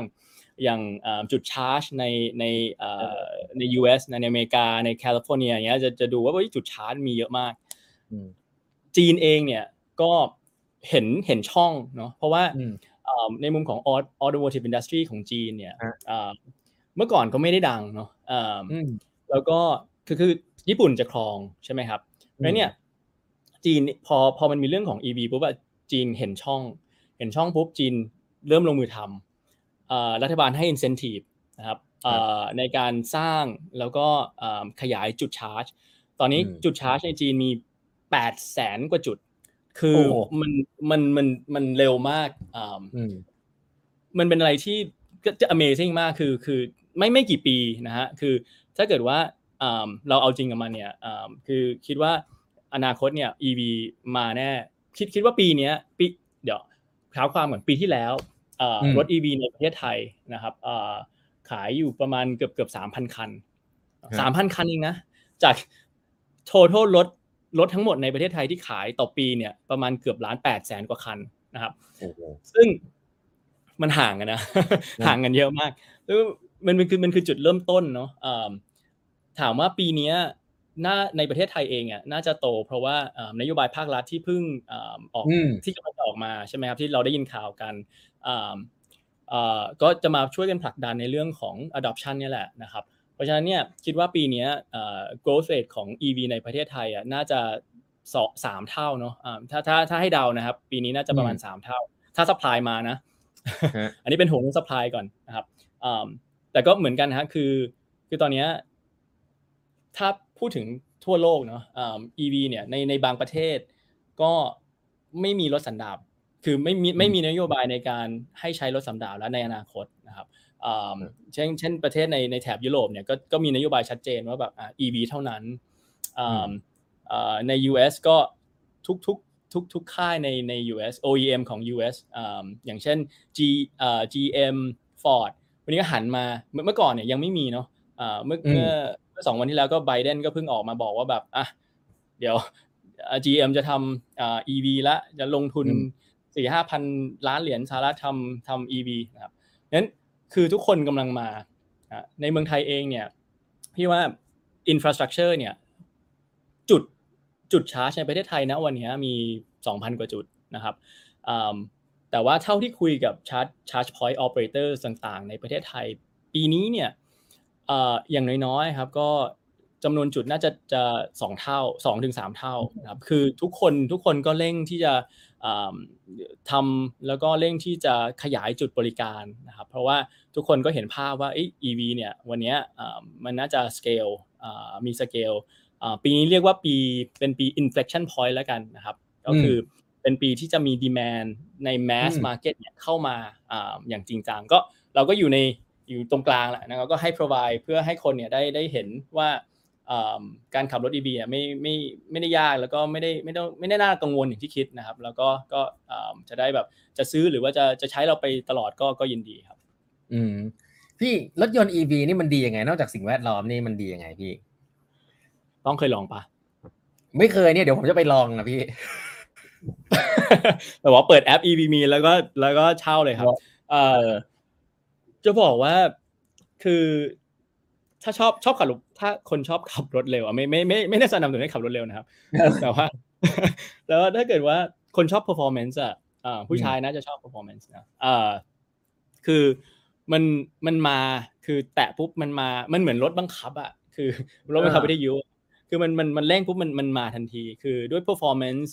B: อย่างเอ่อจุดชาร์จในในเอ่อใน US ในอเมริกาในแคลิฟอร์เนียอย่างเงี้ยจะจะดูว่าเฮ้ยจุดชาร์จมีเยอะมาก
A: อืม
B: จีนเองเนี่ยก็ เห็นเห็นช่องเนาะเพราะว่า
A: อืม
B: เอ่อในมุมของ aut- automotive industry ของจีนเนี่ย
A: ฮะ
B: เอ่อเมื่อก่อนก็ไม่ได้ดังเนาะเอ่ออ
A: อืม
B: แล้วก็คือคือญี่ปุ่นจะครองใช่ไหมครับแล้วเนี่ยจีนพอพอมันมีเรื่องของ EV ปุ๊บอะจีนเห็นช่อง เห็นช่องปุ๊บจีนเริ่มลงมือทำเอ่อรัฐบาลให้ incentive นะครับเอ่อในการสร้างแล้วก็เอ่อขยายจุดชาร์จ ตอนนี้
A: อืม
B: จุดชาร์จในจีนมีแปดแสนกว่าจุด คือ
A: โอ้โห
B: มันมันมันมันเร็วมากอ่า
A: อืม
B: มันเป็นอะไรที่ก็จะ amazing มากคือคือไม่ไม่กี่ปีนะฮะคือถ้าเกิดว่าอ่าเราเอาจริงกับมันเนี่ยอ่าคือคิดว่าอนาคตเนี่ย EV มาแน่คิดคิดว่าปีเนี้ยปีเดี๋ยวเท้าความเหมือนปีที่แล้วอ่า
A: อืม
B: รถ EV ในประเทศไทยนะครับอ่าขายอยู่ประมาณเกือบเกือบสามพันคันสามพันคันเองนะจาก total รถ รถทั้งหมดในประเทศไทยที่ขายต่อปีเนี่ยประมาณเกือบล้านแปดแสนกว่าคันนะครับ
A: โอ้โห
B: ซึ่งมันห่างกันนะห่างกันเยอะมากแล้วมันมันคือมันคือจุดเริ่มต้นเนาะอ่าถามว่าปีเนี้ยน่าในประเทศไทยเองอะน่าจะโต เพราะว่าอ่านโยบายภาครัฐที่เพิ่งอ่าออก
A: อืม
B: ที่กำลังจะออกมาใช่ไหมครับที่เราได้ยินข่าวกันอ่าอ่าก็จะมาช่วยกันผลักดันในเรื่องของ adoption เนี่ยแหละนะครับเพ ราะฉะนั้นเนี่ยคิดว่าปีเนี้ยเอ่อ growth rate ของ EV ในประเทศไทยอะน่าจะสองสามเท่าเนาะอ่าถ้าถ้าถ้าให้เดานะครับ ปีนี้น่าจะประมาณ
A: อืม
B: สามเท่า ถ้า supply มานะ
A: ฮะ
B: อันนี้เป็นห่วงเรื่อง supply ก่อนนะครับอ่าแต่ก็เหมือนกันนะฮะคือ คือตอนเนี้ยถ้าพูดถึงทั่วโลกเนาะอ่า EV เนี่ยในในบางประเทศก็ไม่มีรถสันดาปคือไม่มีไม่มีนโยบายในการให้ใช้รถสันดาปแล้วในอนาคตนะครับ เช่นเช่นประเทศในในแถบยุโรปเนี่ยก็ก็มีนโยบายชัดเจนว่าแบบอ่า EV เท่านั้นใน US ก็ทุกทุกทุกทุกค่ายในใน US OEM ของ US อย่างเช่น G GM Ford วันนี้ก็หันมาเมื่อก่อนเนี่ยยังไม่มีเนาะเมื่อเมื่อสองวันที่แล้วก็ไบเดนก็เพิ่งออกมาบอกว่าแบบอะเดี๋ยว GM จะทำ EV ละจะลงทุนสี่ห้าพันล้านเหรียญสหรัฐทำทำ EV นะครับนั้น คือทุกคนกำลังมา ในเมืองไทยเองเนี่ยพี่ว่า infrastructure เนี่ยจุดจุดชาร์จในประเทศไทยนะวันนี้มี 2,000 กว่าจุดนะครับแต่ว่าเท่าที่คุยกับชาร์จ charge point operator ต่างๆ ในประเทศไทย ปีนี้เนี่ยอย่างน้อยๆครับก็จำนวนจุดน่าจะจะสองเท่าสองถึงสามเท่านะครับคือทุกคนทุกคนก็เร่งที่จะ ทำแล้วก็เร่งที่จะขยายจุดบริการนะครับเพราะว่าทุกคนก็เห็นภาพว่า EV เนี่ยวันนี้มันน่าจะ scale มีสเกลปีนี้เรียกว่าปีเป็นปี inflection point แล้วกันนะครับ ก็คือเป็นปีที่จะมี demand ใน mass market เนี่ยเข้ามาอย่างจริงจังก็เราก็อยู่ในอยู่ตรงกลางแหละนะครับก็ให้ provide เพื่อให้คนเนี่ยได้ได้เห็นว่า การขับรถ EV อะไม่ไม่ไม่ได้ยากแล้วก็ไม่ได้ไม่ต้องไม่ได้น่ากังวลอย่างที่คิดนะครับ แล้วก็ก็จะได้แบบจะซื้อหรือว่าจะจะใช้เราไปตลอดก็ก็ยินดีครับ
A: อืมพี่รถยนต์ EV นี่มันดียังไง นอกจากสิ่งแวดล้อมนี่มันดียังไงพี่
B: ต้องเคยลองปะ
A: ไม่เคยเนี่ยเดี๋ยวผมจะไปลองนะพี่
B: แต่ว่าเปิดแอป EV มีแล้วก็แล้วก็เช่าเลยครับ เอ่อจะบอกว่าคือ ถ้าชอบชอบขับรถถ้าคนชอบขับรถเร็วอะไม่ไม่ไม่ไม่ได้สนับสนุนให้ขับรถเร็วนะครับ แต่ว่าแล้วถ้าเกิดว่าคนชอบ performance อะผู้ชายน่าจะชอบ performance นะอ่าคือมันมันมาคือแตะปุ๊บมันมามันเหมือนรถบังคับอะคือรถบังคับวิทยุคือมันมันมันเร่งปุ๊บมันมันมาทันที คือด้วย performance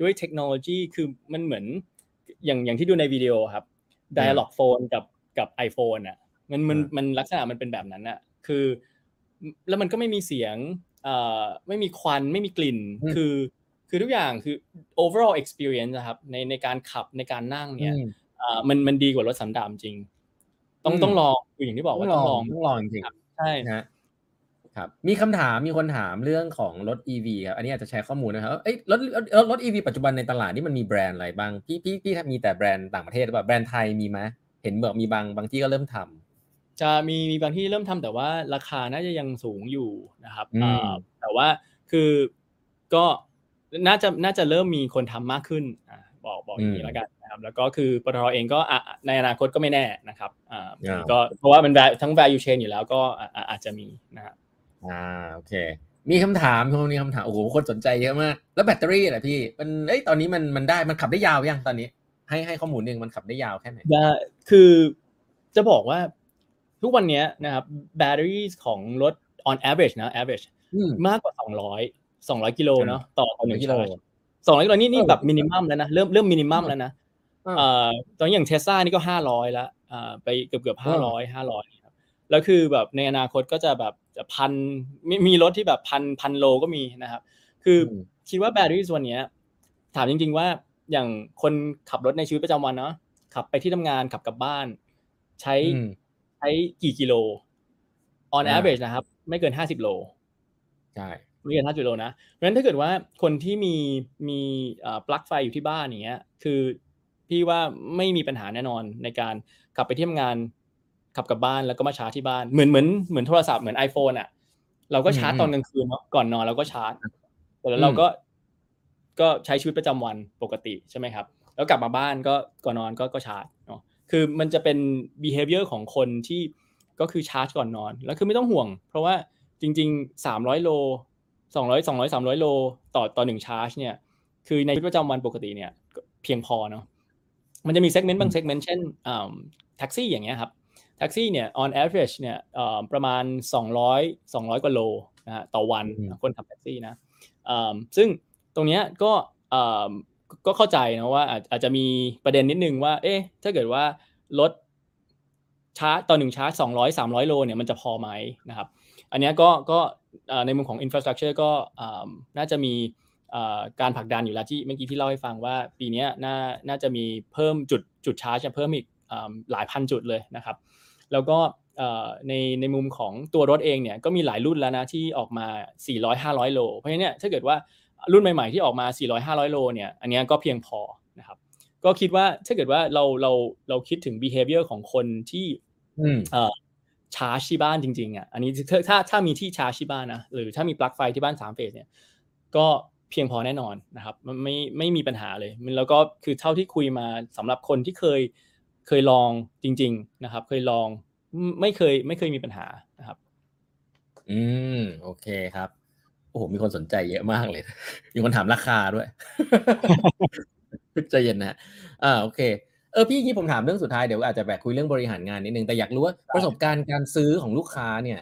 B: ด้วยเทคโนโลยีคือมันเหมือนอย่างอย่างที่ดูในวิดีโอครับ dialog phone กับกับ iPhone อะมันมันมันลักษณะมันเป็นแบบนั้นอะ คือ แล้วมันก็ไม่มีเสียงเอ่อไม่มีควันไม่มีกลิ่น คือคือทุกอย่างคือ overall experience นะครับในในการขับในการนั่งเนี่ยอ่ามันมันดีกว่ารถสันดาปจริง ต้องต้องลองคืออย่างที่บอกว่าต้องลอง
A: ต้องลองจริง
B: ใช่
A: นะครับมีคำถามมีคนถามเรื่องของรถ EV ครับอันนี้อาจจะแชร์ข้อมูลนะครับเอ้ยรถรถรถ EV ปัจจุบันในตลาดนี่มันมีแบรนด์อะไรบ้างพี่พี่พี่มีแต่แบรนด์ต่างประเทศหรือเปล่าแบรนด์ไทยมีไหมเห็นบอกมีบางบางที่ก็เริ่มทำ
B: จะมีมีบางที่เริ่มทำแต่ว่าราคาน่าจะยังสูงอยู่นะครับแต่ว่าคือก็น่าจะน่าจะเริ่มมีคนทำมากขึ้นอบอกบอกอย่างนี้แล้วกันนะครับ แล้วก็คือปตทเองก็ในอนาคตก็ไม่แน่นะครับอ่าก็เพราะว่ามันทั้ง value chain อยู่แล้วก็อาจจะมีนะครับ
A: อ่าโอเค มีคำถามคนนี้คำถามโอ้โหคนสนใจเยอะมาก แล้วแบตเตอรี่อะไรพี่มันเอ้ยตอนนี้มันมันได้มันขับได้ยาวยังตอนนี้ ให้ให้ข้อมูลหนึ่งมันขับได้ยาวแค่ไหน
B: คือจะบอกว่า ทุกวันนี้นะครับแบตเตอรี่ของรถ on average นะ average มากกว่า 200 200กิโลเนาะต่อต่อหนึ่งกิโลสองร้อยกิโลนี่นี่แบบ minimum แล้วนะเริ่มเริ่ม minimum แล้วนะเอ่อตอนอย่างเทสลานี่ก็ห้าร้อยแล้วอ่าไปเกือบเกือบห้าร้อยห้าร้อยครับแล้วคือแบบในอนาคตก็จะแบบจะพันมีมีรถที่แบบพันพันโลก็มีนะครับ คือคิดว่าแบตเตอรี่ส่วนนี้ถามจริง ๆ ว่าอย่างคนขับรถในชีวิตประจำวันเนาะขับไปที่ทำงานขับกลับบ้าน ใช้ ช้กี่กิโล on average นะครับ ไม่เกินห้าสิบโล
A: ใช่
B: ไม่เกินห้าสิบโลนะเพราะฉะนั้นถ้าเกิดว่าคนที่มีมีปลั๊กไฟอยู่ที่บ้านอย่างเงี้ย คือพี่ว่าไม่มีปัญหาแน่นอนในการขับไปที่ทำงานขับกลับบ้านแล้วก็มาชาร์จที่บ้านเหมือนเหมือนเหมือนโทรศัพท์เหมือน iPhone อะ เราก็ชาร์จตอนกลางคืนเนาะก่อนนอนเราก็ชาร์จแล้วเราก็ก็ใช้ชีวิตประจำวันปกติใช่ไหมครับ แล้วกลับมาบ้านก็ก่อนนอนก็ก็ชาร์จเนาะ คือมันจะเป็น behavior ของคนที่ก็คือชาร์จก่อนนอน แล้วคือไม่ต้องห่วง เพราะว่าจริง ๆ 300 โล 200 200 300 โลต่อต่อหนึ่งชาร์จเนี่ย คือในชีวิตประจำวันปกติเนี่ยเพียงพอเนาะ มันจะมี segment บาง segment เช่นแท็กซี่อย่างเงี้ยครับ แท็กซี่เนี่ย on average เนี่ยประมาณ 200 200 กว่าโลนะฮะต่อวันคนขับแท็กซี่นะซึ่งตรงเนี้ยก็ ก็เข้าใจนะว่าอาจจะมีประเด็นนิดนึงว่า เอ๊ะถ้าเกิดว่ารถชาร์จต่อหนึ่งชาร์จสองร้อยสามร้อยโลเนี่ยมันจะพอไหมนะครับ อันนี้ก็ก็ในมุมของ infrastructure ก็น่าจะมีการผลักดันอยู่แล้วที่เมื่อกี้ที่เล่าให้ฟังว่าปีนี้น่าน่าจะมีเพิ่มจุดจุดชาร์จเพิ่มอีกหลายพันจุดเลยนะครับ แล้วก็ในในมุมของตัวรถเองเนี่ยก็มีหลายรุ่นแล้วนะที่ออกมา 400 500 โล เพราะฉะนั้นเนี่ยถ้าเกิดว่า รุ่นใหม่ ๆ ที่ออกมา 400 500 โลเนี่ยอันนี้ก็เพียงพอนะครับก็คิดว่าถ้าเกิดว่าเราเราเราคิดถึง behavior ของคนที่ชาร์จที่บ้านจริงๆอะอันนี้ถ้าถ้าถ้ามีที่ชาร์จที่บ้านนะหรือถ้ามีปลั๊กไฟที่บ้าน3เฟสเนี่ยก็เพียงพอแน่นอนนะครับมันไม่ไม่มีปัญหาเลยแล้วก็คือเท่าที่คุยมาสำหรับคนที่เคยเคยลองจริง ๆนะครับ เคยลองไม่เคยไม่เคยมีปัญหานะครับ
A: อืมโอเคครับ โอ้โหมีคนสนใจเยอะมากเลย มีคนถามราคาด้วยใจเย็นนะอ่าโอเคเออพี่ยี่ผมถามเรื่องสุดท้ายเดี๋ยวอาจจะแบบคุยเรื่องบริหารงานนิดนึงแต่อยากรู้ว่าประสบการณ์การซื้อของลูกค้าเนี่ย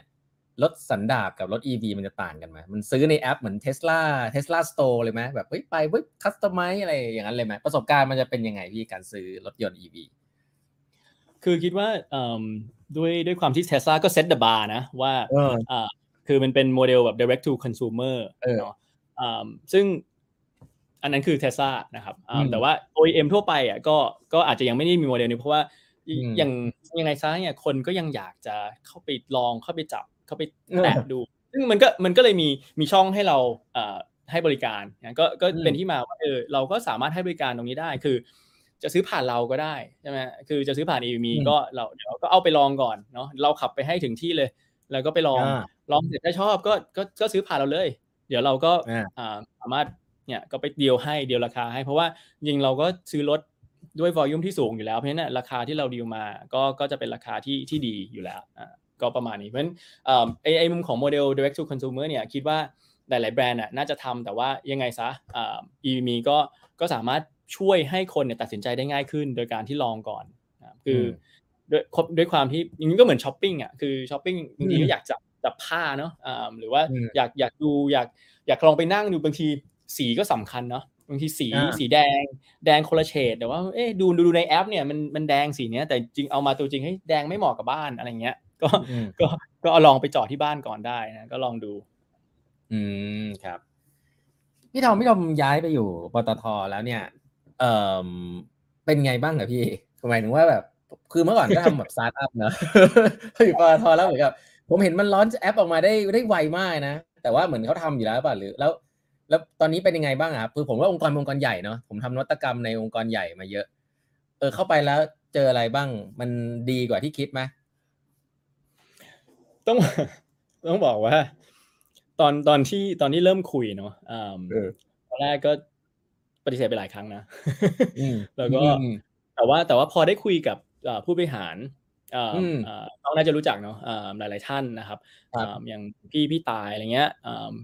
A: รถสันดาบกับรถ EV มันจะต่างกันไหมมันซื้อในแอปเหมือน Tesla Tesla Store เลยไหมแบบเฮ้ยไปเฮ้ย customize อะไรอย่างนั้นเลยไหมประสบการณ์มันจะเป็นยังไงพี่การซื้อรถยนต์ EV
B: คือคิดว่าด้วยด้วยความที่ Tesla ก็ set the bar นะว่า คือมันเป็นโมเดลแบบ direct to consumer เนาะซึ่งอันนั้นคือ Tesla นะครับแต่ว่า OEM ทั่วไปอะก็ก็อาจจะยังไม่ได้มีโมเดลนี้เพราะว่าอย่างยังไงซะเนี่ยคนก็ยังอยากจะเข้าไปลองเข้าไปจับเข้าไปแตะดู ซึ่งมันก็มันก็เลยมีมีช่องให้เราให้บริการนะก็ก็เป็นที่มาว่าเออเราก็สามารถให้บริการตรงนี้ได้คือ จะซื้อผ่านเราก็ได้ใช่ไหมคือจะซื้อผ่าน e ีก็เราเดี๋ยวก็เอาไปลองก่อนเนาะเราขับไปให้ถึงที่เลย แล้วก็ไปลอง ลองเสร็จถ้าชอบก็ก็ก็ซื้อผ่านเราเลย เดี๋ยวเราก็สามารถเนี่ยก็ไปเดียวให้เดียวราคาให้ เพราะว่ายิงเราก็ซื้อรถด้วยวอลลุ่มที่สูงอยู่แล้วเพราะฉะนั้นราคาที่เราดีลมาก็ก็จะเป็นราคาที่ที่ดีอยู่แล้วอ่าก็ประมาณนี้เพราะฉะนั้นไอไอมุมของโมเดล direct to consumer เนี่ยคิดว่าหลาย ๆ แบรนด์น่าจะทำแต่ว่ายังไงซะอ่า EVM ก็ก็สามารถช่วยให้คนเนี่ยตัดสินใจได้ง่ายขึ้น โดยการที่ลองก่อนคือด้วยด้วยความที่อย่างนี้ก็เหมือนช้อปปิ้งอะคือช้อปปิ้งบางทีก็อยากจับ จับผ้าเนาะอ่าหรือว่าอยากอยากดูอยากอยากลองไปนั่งดูบางทีสีก็สำคัญเนาะบางทีสีสีแดงแดงคนละเฉดแต่ว่าเอ๊ะดูดูในแอปเนี่ยมันมันแดงสีเนี้ยแต่จริงเอามาตัวจริงให้แดงไม่เหมาะกับบ้านอะไรเงี้ย ก็ก็ก็เอาลองไปจอดที่บ้านก่อนได้นะก็ลองดู
A: อืมครับพี่ทอมพี่ทอมย้ายไปอยู่ปตทแล้วเนี่ย เอ่อเป็นไงบ้างอะพี่หมายถึงว่าแบบ คือเมื่อก่อนก็ทำแบบสตาร์ทอัพเนอะพออยู่ปตทแล้วเหมือนกับ ผมเห็นมันร้อนแอปออกมาได้ได้ไวมากนะ แต่ว่าเหมือนเขาทำอยู่แล้วป่ะหรือแล้ว แล้วตอนนี้เป็นยังไงบ้างครับคือผมว่าองค์กรองค์กรใหญ่เนาะผมทำนวัตกรรมในองค์กรใหญ่มาเยอะ เออเข้าไปแล้วเจออะไรบ้าง มันดีกว่าที่คิดไหม
B: ต้องต้องบอกว่า ตอนตอนที่ตอนที่เริ่มคุยเนาะตอนแรกก็ปฏิเสธไปหลายครั้งนะแล้วก็แต่ว่าแต่ว่าพอได้คุยกับผู้บริหาร น้องน่าจะรู้จักเนาะหลาย ๆ ท่านนะครับอย่างพี่พี่ตายอะไรเงี้ย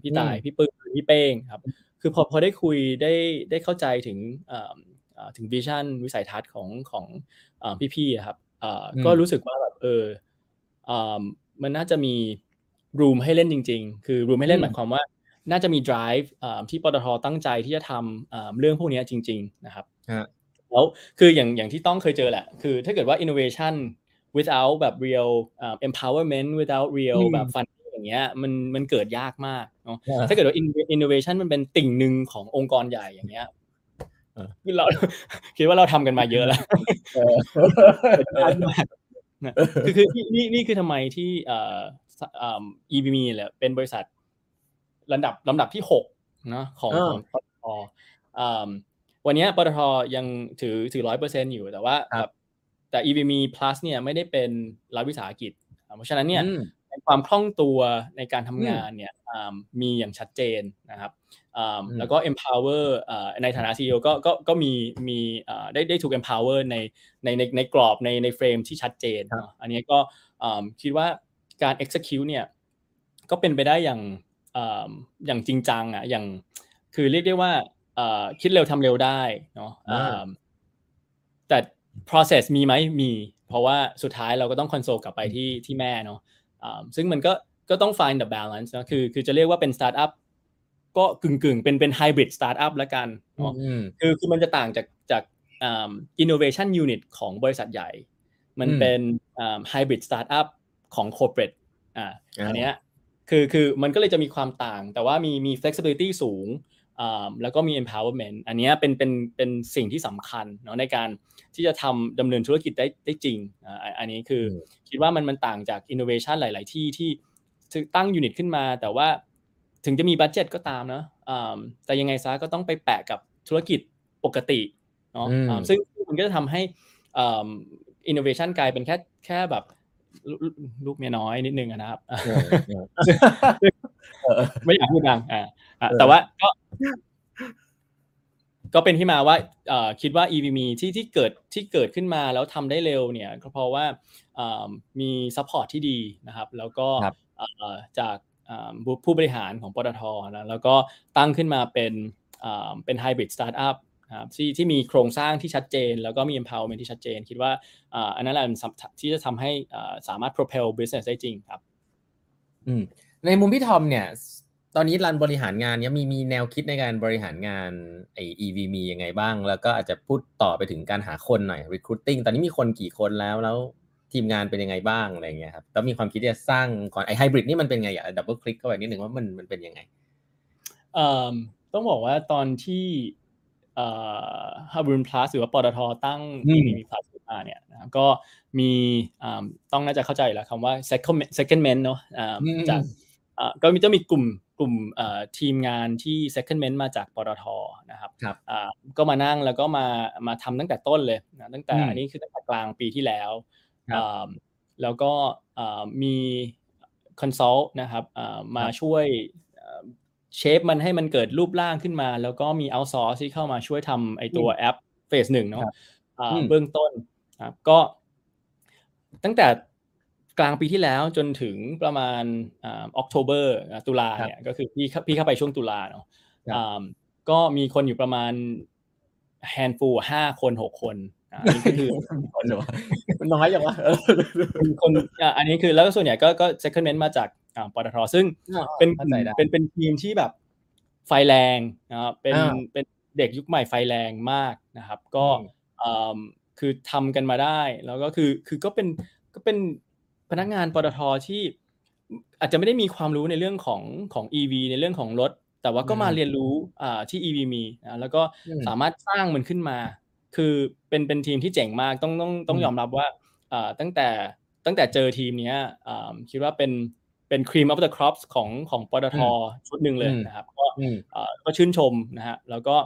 B: พี่ตายพี่ปื้มพี่เป้งครับ คือพอพอได้คุยได้ได้เข้าใจถึงถึงวิชั่นวิสัยทัศน์ของของพี่ๆครับก็รู้สึกว่าแบบเออมันน่าจะมีรูมให้เล่นจริง ๆ คือรูมให้เล่นหมายความว่า น่าจะมี drive ที่ปตทตั้งใจที่จะทำเรื่องพวกนี้จริง ๆ นะครับแล้วคืออย่างอย่างที่ต้องเคยเจอแหละ คือถ้าเกิดว่า innovation without แบบ real uh, empowerment without real แบบ fun อย่างเงี้ยมันมันเกิดยากมากเนาะถ้าเกิดว่า innovation มันเป็นติ่งหนึ่งขององค์กรใหญ่อย่างเงี้ยคือเราคิดว่าเราทำกันมาเยอะแล้วคือคือนี่นี่คือทำไมที่เอ่อเอ่อ EBM แหละเป็นบริษัทลำดับลำดับที่หกนะของของปตทวันนี้ปตทยังถือถือร้อยเปอร์เซ็นอยู่แต่ว่า แบบแต่ EVM Plus เนี่ยไม่ได้เป็นรัฐวิสาหกิจ เพราะฉะนั้นเนี่ยความคล่องตัวในการทำงานเนี่ยมีอย่างชัดเจนนะครับแล้วก็ empower ในฐานะ CEO ก็ก็ก็มีมีได้ได้ถูก empower ในในในในกรอบในในเฟรมที่ชัดเจน อันนี้ก็คิดว่าการ execute เนี่ยก็เป็นไปได้อย่างอย่างจริงจังอะอย่างคือเรียกได้ว่าคิดเร็วทำเร็วได้เนาะแต่ process มีไหมมี เพราะว่าสุดท้ายเราก็ต้องคอนโซลกลับไปที่ที่แม่เนาะซึ่งมันก็ก็ต้อง find the balance นะคือคือจะเรียกว่าเป็นสตาร์ทอัพก็กึ่งกึ่งเป็นเป็นไฮบริดสตาร์ทอัพแล้วกันเนาะคือคือมันจะต่างจากจากอ่า innovation unit ของบริษัทใหญ่ มันเป็นอ่าไฮบริดสตาร์ทอัพของ corporate อ่าอันเนี้ยคือคือมันก็เลยจะมีความต่างแต่ว่ามีมี flexibility สูง แล้วก็มี empowerment อันนี้เป็นเป็นเป็นสิ่งที่สำคัญเนาะในการที่จะทำดำเนินธุรกิจได้ได้จริงอันนี้คือคิดว่ามันมันต่างจาก innovation หลาย ๆ ที่ที่ตั้ง unit ขึ้นมา แต่ว่าถึงจะมี budget ก็ตามนะแต่ยังไงซะก็ต้องไปแปะกับธุรกิจปกติเนาะซึ่งมันก็จะทำให้ innovation กลายเป็นแค่แค่แบบลูกเมียน้อยนิดนึงนะครับ ไม่อยากพูดดังอ่า แต่ว่าก็ ก็เป็นที่มาว่าคิดว่า EVme ที่ที่เกิดที่เกิดขึ้นมาแล้วทำได้เร็วเนี่ยก็เพราะว่ามี support ที่ดีนะครับ แล้วก็จากผู้บริหารของปตทนะแล้วก็ตั้งขึ้นมาเป็นเป็นไฮบริดสตาร์ทอัพครับที่ที่มีโครงสร้างที่ชัดเจน แล้วก็มี empowerment ที่ชัดเจน คิดว่าอันนั้นแหละที่จะทำให้สามารถ propel business ได้จริงครับ
A: ในมุมพี่ทอมเนี่ย ตอนนี้รันบริหารงานเนี้ยมีมีแนวคิดในการบริหารงานไอ EVM ยังไงบ้าง แล้วก็อาจจะพูดต่อไปถึงการหาคนหน่อย recruiting ตอนนี้มีคนกี่คนแล้วแล้วทีมงานเป็นยังไงบ้างอะไรเงี้ยครับแล้วมีความคิดจะสร้างก่อนไอไฮบริดนี่มันเป็นไงอยากดับเบิลคลิกเข้าไปนิดหนึ่งว่ามันมันเป็นยังไง
B: เอ่อต้องบอกว่าตอนที่เอ่อฮับบูนพลัสหรือว่าปตทตั้ง EVM Plus มาเนี่ยนะก็มีต้องน่าจะเข้าใจแล้วคำว่า second secondment เนาะจากก็มีจะมีกลุ่ม กลุ่มทีมงานที่ secondment มาจากปตทนะครับก็มานั่งแล้วก็มามาทำตั้งแต่ต้นเลยนะตั้งแต่อันนี้คือตั้งแต่กลางปีที่แล้วแล้วก็มี consult นะครับมาช่วย shape มันให้มันเกิดรูปร่างขึ้นมา แล้วก็มี outsource ที่เข้ามาช่วยทำไอตัวแอปเฟสหนึ่งเนาะเบื้องต้นครับก็ตั้งแต่ กลางปีที่แล้วจนถึงประมาณ October ตุลาเนี่ยก็คือพี่พี่เข้าไปช่วงตุลาเนาะก็มีคนอยู่ประมาณ handful ห้าคนหกคนอันนี้คือ
A: มันน้อยอย่างวะ
B: คนอันนี้คือแล้วส่วนใหญ่ก็ก็ secondment มาจากปตทซึ่งเป็นเป็นเป็นทีมที่แบบไฟแรงนะครับเป็นเป็นเด็กยุคใหม่ไฟแรงมากนะครับ ก็คือทำกันมาได้ แล้วก็คือคือก็เป็นก็เป็น พนักงานปตทที่อาจจะไม่ได้มีความรู้ในเรื่องของของ EV ในเรื่องของรถ แต่ว่าก็มาเรียนรู้อ่าที่ EV มีนะแล้วก็สามารถสร้างมันขึ้นมา คือเป็นเป็นทีมที่เจ๋งมากต้องต้องต้องยอมรับว่าอ่าตั้งแต่ตั้งแต่เจอทีมนี้อ่าคิดว่าเป็นเป็น cream of the crop ของของปตทชุดหนึ่งเลยนะครับ ก็ก็ชื่นชมนะฮะแล้วก็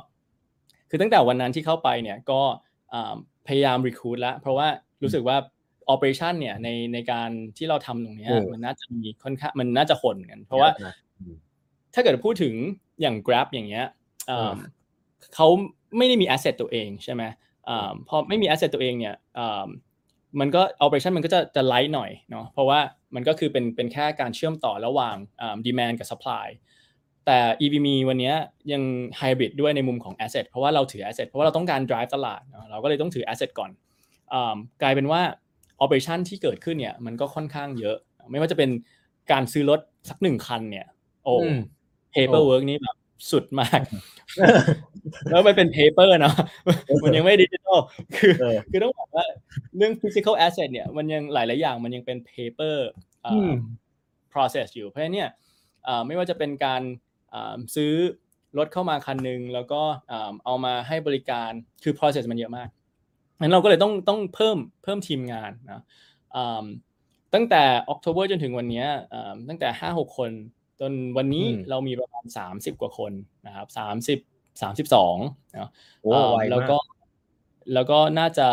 B: คือตั้งแต่วันนั้นที่เข้าไปเนี่ยก็พยายาม recruit แล้วเพราะว่ารู้สึกว่า operation เนี่ยในในการที่เราทำตรงนี้มันน่าจะมีค่อนข้างมันน่าจะขนกัน เพราะว่าถ้าเกิดพูดถึงอย่าง Grab อย่างเงี้ยเขาไม่ได้มี asset ตัวเองใช่ไหมพอไม่มี asset ตัวเองเนี่ยมันก็ operation มันก็จะจะไลท์หน่อยเนาะเพราะว่ามันก็คือเป็นเป็นแค่การเชื่อมต่อระหว่าง demand กับ supply แต่ EVM วันนี้ยังไฮบริดด้วยในมุมของ asset เพราะว่าเราถือ asset เพราะว่าเราต้องการ drive ตลาดเราก็เลยต้องถือ asset ก่อนกลายเป็นว่า operation ที่เกิดขึ้นเนี่ยมันก็ค่อนข้างเยอะ ไม่ว่าจะเป็นการซื้อรถสักหนึ่งคันเนี่ย โอ้ paperwork นี่แบบสุดมาก แล้วมันเป็น paper เนาะมันยังไม่ดิจิทัลคือคือต้องบอกว่าเรื่อง physical asset เนี่ยมันยังหลาย ๆ อย่างมันยังเป็น paper process อยู่เพราะฉะนั้นเนี่ยไม่ว่าจะเป็นการซื้อรถเข้ามาคันหนึ่งแล้วก็เอามาให้บริการคือ process มันเยอะมาก งั้นเราก็เลยต้องต้องเพิ่มเพิ่มทีมงานนะตั้งแต่ออกโทเบอร์จนถึงวันนี้ตั้งแต่ห้าหกคนจนวันนี้เรามีประมาณสามสิบกว่าคนนะครับสามสิบสามสิบสองนะแล้วก็แล้วก็น่าจะ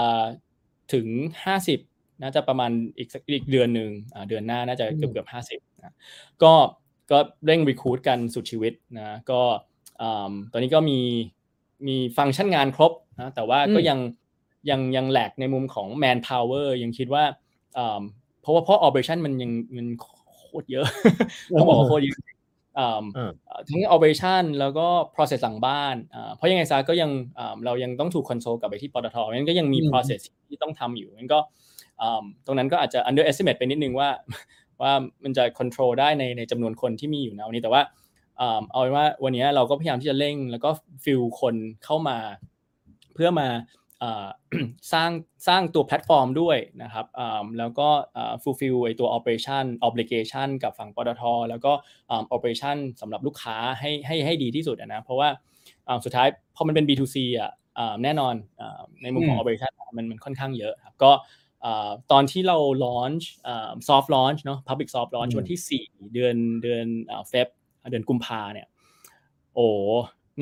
B: ถึงห้าสิบน่าจะประมาณอีกอีกเดือนหนึ่งเดือนหน้าน่าจะเกือบเกือบห้าสิบนะก็ก็เร่งรีคูดกันสุดชีวิตนะก็ตอนนี้ก็มีมีฟังก์ชันงานครบนะแต่ว่าก็ยัง ยังยังแหลกในมุมของ man power ยังคิดว่าเพราะว่าเพราะ operation มันยังมันโคตรเยอะต้องบอกว่าโคตรเยอะทั้ง operation แล้วก็ process หลังบ้าน เพราะยังไงซะก็ยังเรายังต้องถูก console กลับไปที่ปตทงั้นก็ยังมี process ที่ต้องทำอยู่งั้นก็ตรงนั้นก็อาจจะ underestimate ไปนิดนึงว่าว่ามันจะ control ได้ในในจำนวนคนที่มีอยู่นะวันนี้แต่ว่าเอาเป็นว่าวันนี้เราก็พยายามที่จะเร่ง แล้วก็ fill คนเข้ามา เพื่อมาเอ่อ สร้างสร้างตัวแพลตฟอร์มด้วยนะครับอ่าแล้วก็อ่า fulfill ไอตัว operation obligation กับฝั่งปตท แล้วก็อ่า operation สำหรับลูกค้าให้ให้ให้ดีที่สุดอะนะเพราะว่าอ่าสุดท้ายพอมันเป็น B2C อะอ่าแน่นอนอ่าในมุมของ
A: อืม
B: operation มันมันค่อนข้างเยอะครับก็อ่าตอนที่เรา launch อ่า soft launch เนาะ public soft launch
A: อืม
B: วันที่ 4 เดือนเดือนอ่า Feb เดือนกุมภาเนี่ยโอ้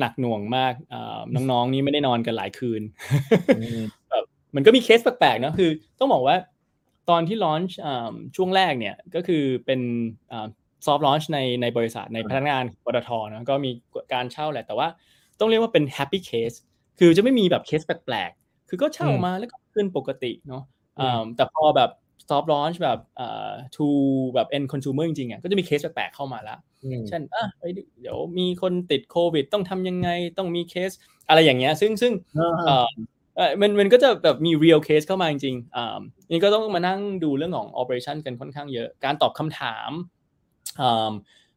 B: หนักหน่วงมากอ่าน้องๆนี่ไม่ได้นอนกันหลายคืนแบบมันก็มีเคสแปลกๆเนอะคือ ต้องบอกว่าตอนที่ launch ช่วงแรกเนี่ยก็คือเป็น soft launch ในในบริษัทในพนักงานปตทนะก็มีการเช่าแหละแต่ว่าต้องเรียกว่าเป็น happy case คือจะไม่มีแบบเคสแปลกๆ คือก็เช่า
A: อืม
B: มาแล้วก็ขึ้นปกติเนาะ
A: อืม
B: อ่าแต่พอแบบ soft launch แบบอ่า to แบบ end consumer จริงๆอะก็จะมีเคสแปลกๆเข้ามาแล้ว
A: อืม
B: เช่นอะเอ้ยเดี๋ยวมีคนติดโควิด ต้องทำยังไงต้องมีเคสอะไรอย่างเงี้ย ซึ่งซึ่งเอ่อเอ่อมันมันก็จะแบบมี real case เข้ามาจริงๆอ่านี่ก็ต้องมานั่งดูเรื่องของ operation กันค่อนข้างเยอะ การตอบคำถามอ่า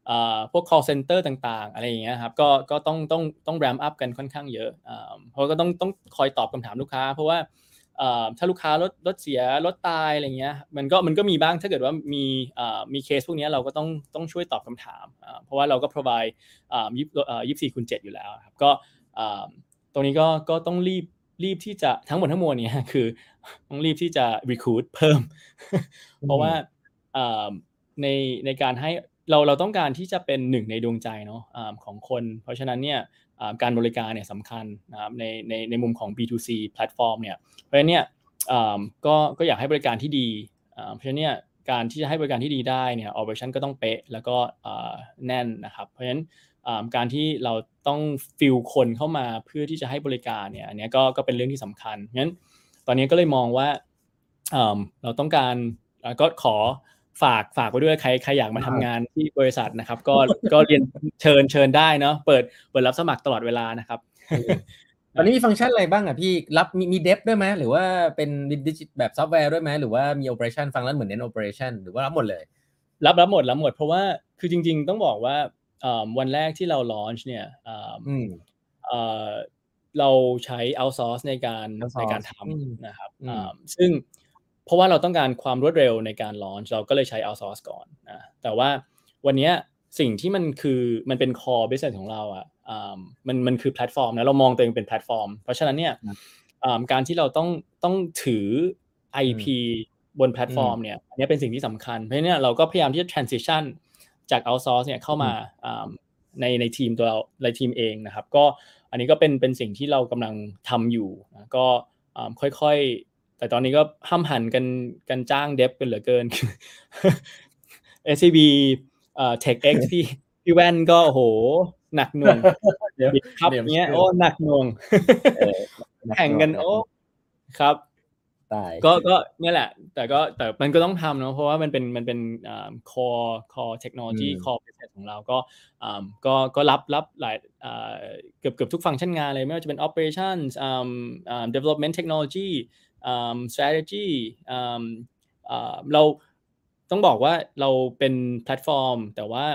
B: อ่าพวก call center ต่างๆ อะไรอย่างเงี้ยครับ ก็ก็ต้องต้องต้อง ramp up กันค่อนข้างเยอะอ่าเพราะก็ต้องต้องคอยตอบคำถามลูกค้า เพราะว่าอ่า ถ้าลูกค้ารถรถเสียรถตายอะไรเงี้ยมันก็มันก็มีบ้างถ้าเกิดว่ามีอ่ามีเคสพวกเนี้ยเราก็ต้องต้องช่วยตอบคำถามอ่าเพราะว่าเราก็ provide อ่ายี่ยี่สี่คูณเจ็ดอยู่แล้วครับก็อ่าตรงนี้ก็ก็ต้องรีบรีบที่จะทั้งหมดทั้งมวลเนี่ยคือต้องรีบที่จะ recruit เพิ่ม เพราะว่าอ่าในในการให้เราเราต้องการที่จะเป็นหนึ่งในดวงใจเนาะอ่าของคน เพราะฉะนั้นเนี่ยอ่า การบริการเนี่ยสำคัญนะครับในในในมุมของ B2C แพลตฟอร์มเนี่ยเพราะฉะนั้นเนี่ยอ่าก็ก็อยากให้บริการที่ดีอ่าเพราะฉะนั้นเนี่ยการที่จะให้บริการที่ดีได้เนี่ย operation ก็ต้องเป๊ะแล้วก็อ่าแน่นนะครับ เพราะฉะนั้นอ่าการที่เราต้องฟิลคนเข้ามาเพื่อที่จะให้บริการเนี่ยอันนี้ก็ก็เป็นเรื่องที่สำคัญงั้นตอนนี้ก็เลยมองว่าอ่าเราต้องการอ่าก็ขอ ฝากฝากไว้ด้วยใครใครอยากมาทำงานที่บริษัทนะครับ ก็ก็เรียนเชิญเชิญได้เนาะเปิดเปิดรับสมัครตลอดเวลานะครับ
A: ตอนนี้มีฟังก์ชันอะไรบ้างอะพี่รับมีมี dev ด้วยไหมหรือว่าเป็นดิจิตแบบซอฟต์แวร์ด้วยไหมหรือว่ามี operation ฟังแล้วเหมือนเน้น operation หรือว่ารับหมดเลย
B: รับรับหมดรับหมด เพราะว่าคือจริง ๆ ต้องบอกว่าอ่าวันแรกที่เรา launch เนี่ยอ่า
A: อืม
B: เอ่อเราใช้ outsource ในการ
A: outsource
B: ในการ
A: อืม
B: ทำนะครับ
A: อืม
B: อ่าซึ่ง เพราะว่าเราต้องการความรวดเร็วในการ launch เราก็เลยใช้ outsource ก่อนนะแต่ว่าวันเนี้ยสิ่งที่มันคือมันเป็น core business ของเราอะอ่ามันมันคือแพลตฟอร์มนะเรามองตัวเองเป็นแพลตฟอร์ม เพราะฉะนั้นเนี่ยอ่าการที่เราต้องต้องถือ IP บนแพลตฟอร์มเนี่ยอันนี้เป็นสิ่งที่สำคัญ เพราะฉะนั้นเนี่ยเราก็พยายามที่จะ transition จาก outsource เนี่ยเข้ามาอ่าในในทีมตัวเราในทีมเองนะครับ ก็อันนี้ก็เป็นเป็นสิ่งที่เรากำลังทำอยู่นะก็อ่าค่อยๆ แต่ตอนนี้ก็ห้ำหั่นกันกันจ้างเดฟกันเหลือเกิน SCB เอ่อ TechX พี่พี่แว่นก็โอ้โหหนักหน่วง
A: เดี๋ยว
B: บิดครับ
A: เดี๋ยว
B: เนี้ย
A: ชื่อ
B: โอ้หนักหน่วง
A: เออ
B: แข่งกันโอ้ครับ
A: ตาย
B: ก็ก็เนี่ยแหละ แต่ก็แต่มันก็ต้องทำเนาะเพราะว่ามันเป็นมันเป็นอ่า core core technology
A: อืม
B: core business ของเราก็อ่าก็ก็รับรับหลายอ่าเกือบเกือบทุกฟังก์ชันงานเลย ไม่ว่าจะเป็น operations อ่าอ่า development technology อ่า strategy อ่าอ่าเราต้องบอกว่าเราเป็นแพลตฟอร์ม แต่ว่า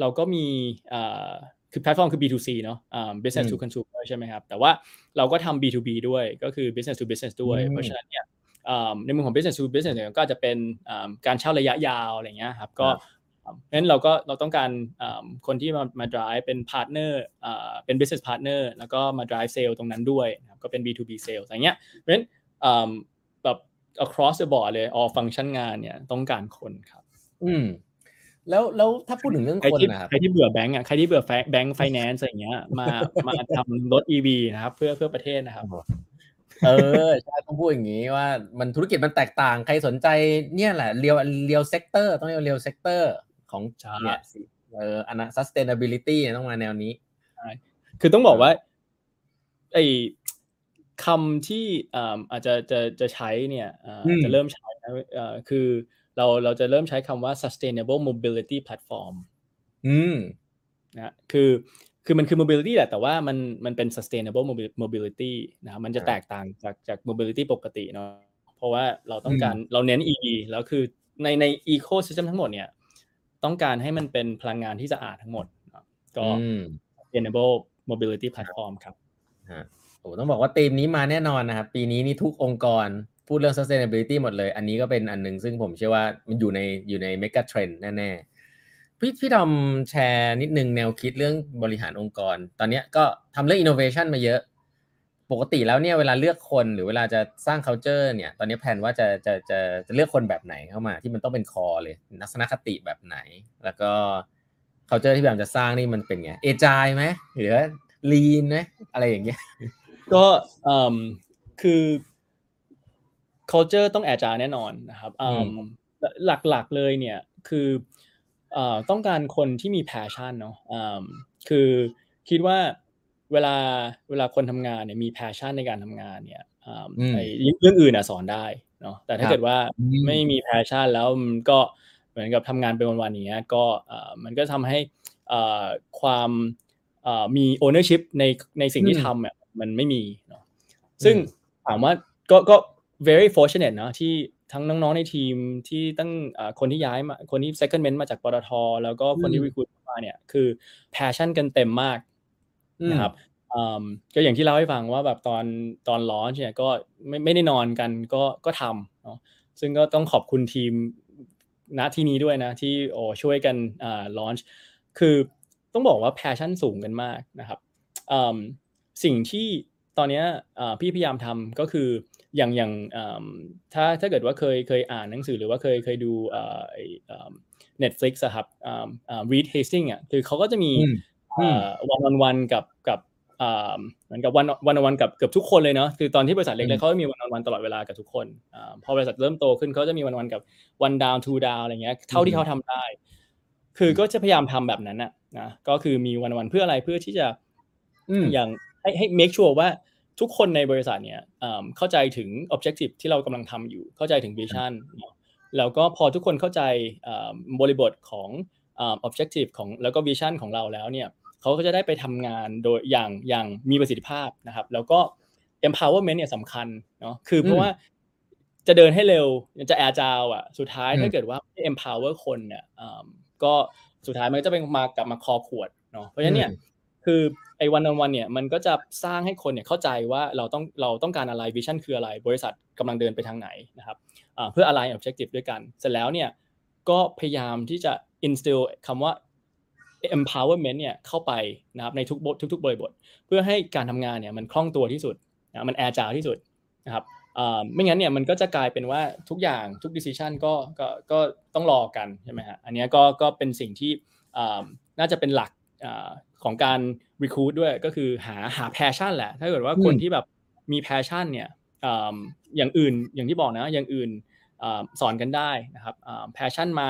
B: เราก็มีอ่าคือแพลตฟอร์มคือ B2C เนาะอ่า business to consumer ใช่ไหมครับ แต่ว่าเราก็ทำ B2B ด้วย ก็คือ business to business ด้วย
A: อืม
B: เพราะฉะนั้นเนี่ยอ่าในมุมของ business to business เนี่ยก็อาจจะเป็นอ่าการเช่าระยะยาวอะไรเงี้ยครับ ก็
A: ครับ
B: เพราะฉะนั้นเราก็เราต้องการอ่าคนที่มามา drive เป็น partner อ่าเป็น business partner แล้วก็มา drive sale ตรงนั้นด้วยนะครับก็เป็น B2B sales อะไรเงี้ย เพราะฉะนั้นอ่า แบบ across the board เลย all function งานเนี่ยต้องการคนครับ
A: อืมแล้วแล้วถ้าพูดถึงเรื่อง
B: ใคร
A: คน
B: ที่
A: นะครับ
B: ใครที่เบื่อแบงก์อะใครที่เบื่อแบงก์ไฟแนนซ์อะไรเงี้ย มามาทำรถ EV นะครับ เพื่อเพื่อประเทศนะครับ
A: เออใช่ต้องพูดอย่างนี้ว่ามันธุรกิจมันแตกต่าง ใครสนใจเนี่ยแหละ real real sector ต้องเรียก real sectorของ
B: ใช่
A: เนี่ยสิเอออันนั้น sustainability เนี่ยต้องมาแนวนี้
B: คือต้องบอกว่าไอ้ คำที่อ่าอาจจะจะจะใช้เนี่ยอ่า
A: อืม
B: จะเริ่มใช้นะเอ่อคือเราเราจะเริ่มใช้คำว่า sustainable mobility platform
A: อืม
B: นะฮะคือคือมันคือ mobility แหละแต่ว่ามันมันเป็น sustainable mobi- mobility นะครับมันจะ
A: ครับ
B: แตกต่างจากจาก mobility ปกติเนาะเพราะว่าเราต้องการ
A: อืม
B: เราเน้น EV แล้วคือในใน ecosystem ทั้งหมดเนี่ยต้องการให้มันเป็นพลังงานที่สะอาดทั้งหมดเนาะก็
A: อืม
B: sustainable mobility platform ครับ
A: ฮะ โอ้ต้องบอกว่าธีมนี้มาแน่นอนนะครับ ปีนี้นี่ทุกองค์กรพูดเรื่อง sustainability หมดเลย อันนี้ก็เป็นอันหนึ่งซึ่งผมเชื่อว่ามันอยู่ในอยู่ใน mega trend แน่ๆ พี่พี่ทอมแชร์นิดนึงแนวคิดเรื่องบริหารองค์กร ตอนนี้ก็ทำเรื่อง innovation มาเยอะ ปกติแล้วเนี่ยเวลาเลือกคนหรือเวลาจะสร้าง culture เนี่ย ตอนนี้แผนว่าจะจะจะจะเลือกคนแบบไหนเข้ามา ที่มันต้องเป็นคอเลยลักษณะคติแบบไหน แล้วก็ culture ที่พยายามจะสร้างนี่มันเป็นไงเอจายไหมหรือลีนไหมอะไรอย่างเงี้ย
B: ก็เอ่มคือ culture ต้องแอจาแน่นอนนะครับอืมหลักๆเลยเนี่ยคือเอ่อต้องการคนที่มี passion เนาะอืมคือคิดว่าเวลาเวลาคนทำงานเนี่ยมี passion ในการทำงานเนี่ยอืม
A: อืม
B: ไอ้เรื่องอื่นอะสอนได้เนาะแต่ถ้า
A: ครับ
B: เกิดว่า
A: อืม
B: ไม่มี passion แล้วมันก็เหมือนกับทำงานเป็นวันๆอย่างเงี้ยก็เอ่อมันก็ทำให้เอ่อความเอ่อมี ownership ในในสิ่งที่
A: อืม
B: ทำอะ มันไม่มีเนาะซึ่ง
A: อืม
B: ถามว่าก็ก็ very fortunate เนอะที่ทั้งน้องๆในทีมที่ตั้งอ่าคนที่ย้ายมาคนที่ secondment มาจากปตทแล้วก็คนที่
A: อืม
B: recruit มาเนี่ยคือ passion กันเต็มมาก
A: อืม
B: นะครับอืมก็อย่างที่เล่าให้ฟังว่าแบบตอนตอน launch เนี่ยก็ไม่ไม่ได้นอนกันก็ก็ทำเนาะซึ่งก็ต้องขอบคุณทีมณที่นี้ด้วยนะที่โอ้ช่วยกันอ่า launch คือต้องบอกว่า passion สูงกันมากนะครับอืม สิ่งที่ตอนเนี้ยอ่าพี่พยายามทำก็คืออย่างอย่างอืมถ้าถ้าเกิดว่าเคยเคยอ่านหนังสือหรือว่าเคยเคยดูเอ่อไอ้อืม Netflix อะครับอ่าอ่า Reed Hastings อะคือเขาก็จะมี
A: อืมอืม
B: วันวันวันกับกับอ่าเหมือนกับวันวันวันกับเกือบทุกคนเลยเนาะคือตอนที่บริษัทเล็
A: อื
B: กๆ
A: ม
B: เขาจะมีวันวันตลอดเวลากับทุกคนอ่าพอบริษัทเริ่มโตขึ้นเขาจะมีวันวันกับวันดาวทูดาวอะไรเงี้ยเท่าที่เขาทำได้ คือก็จะพยายามทำแบบนั้นนะนะก็คือมีวันวันเพื่ออะไรเพื่อที่จะ
A: อืม
B: อย่าง ให้ให้ make sure ว่าทุกคนในบริษัทเนี่ยอ่าเข้าใจถึง objective ที่เรากำลังทำอยู่ เข้าใจถึง vision เนอะแล้วก็พอทุกคนเข้าใจอ่าบริบทของอ่า objective ของแล้วก็ vision ของเราแล้วเนี่ยเขาก็จะได้ไปทำงานโดยอย่างอย่างมีประสิทธิภาพนะครับ แล้วก็ empowerment เนี่ยสำคัญเนาะคือเพ
A: อื
B: ราะ
A: ม
B: ว่าจะเดินให้เร็วจะ agile อะสุดท้าย
A: อืม
B: ถ้าเกิดว่าไม่ empower คนเนี่ยอ่าก็สุดท้ายมันก็จะเป็นมากลับมาคอขวดเนาะเพราะฉะนั้นเนี่ย คือไอ้วันวันเนี่ยมันก็จะสร้างให้คนเนี่ยเข้าใจว่าเราต้องเราต้องการอะไรวิชั่นคืออะไร บริษัทกำลังเดินไปทางไหนนะครับเพื่อ align objective ด้วยกัน เสร็จแล้วเนี่ยก็พยายามที่จะ instill คำว่า empowerment เนี่ยเข้าไปนะครับในทุกบททุก ๆ บริบท เพื่อให้การทำงานเนี่ยมันคล่องตัวที่สุดนะมัน agile ที่สุดนะครับไม่งั้นเนี่ยมันก็จะกลายเป็นว่าทุกอย่างทุก decision ก็ก็ก็ต้องรอกันใช่ไหมฮะอันนี้ก็ก็เป็นสิ่งที่น่าจะเป็นหลัก ของการ recruit ด้วยก็คือหาหา passion แหละ ถ้าเกิดว่าคน
A: อืม
B: ที่แบบมี passion เนี่ยอ่าอย่างอื่นอย่างที่บอกนะอย่างอื่นอ่าสอนกันได้นะครับอ่า passion มา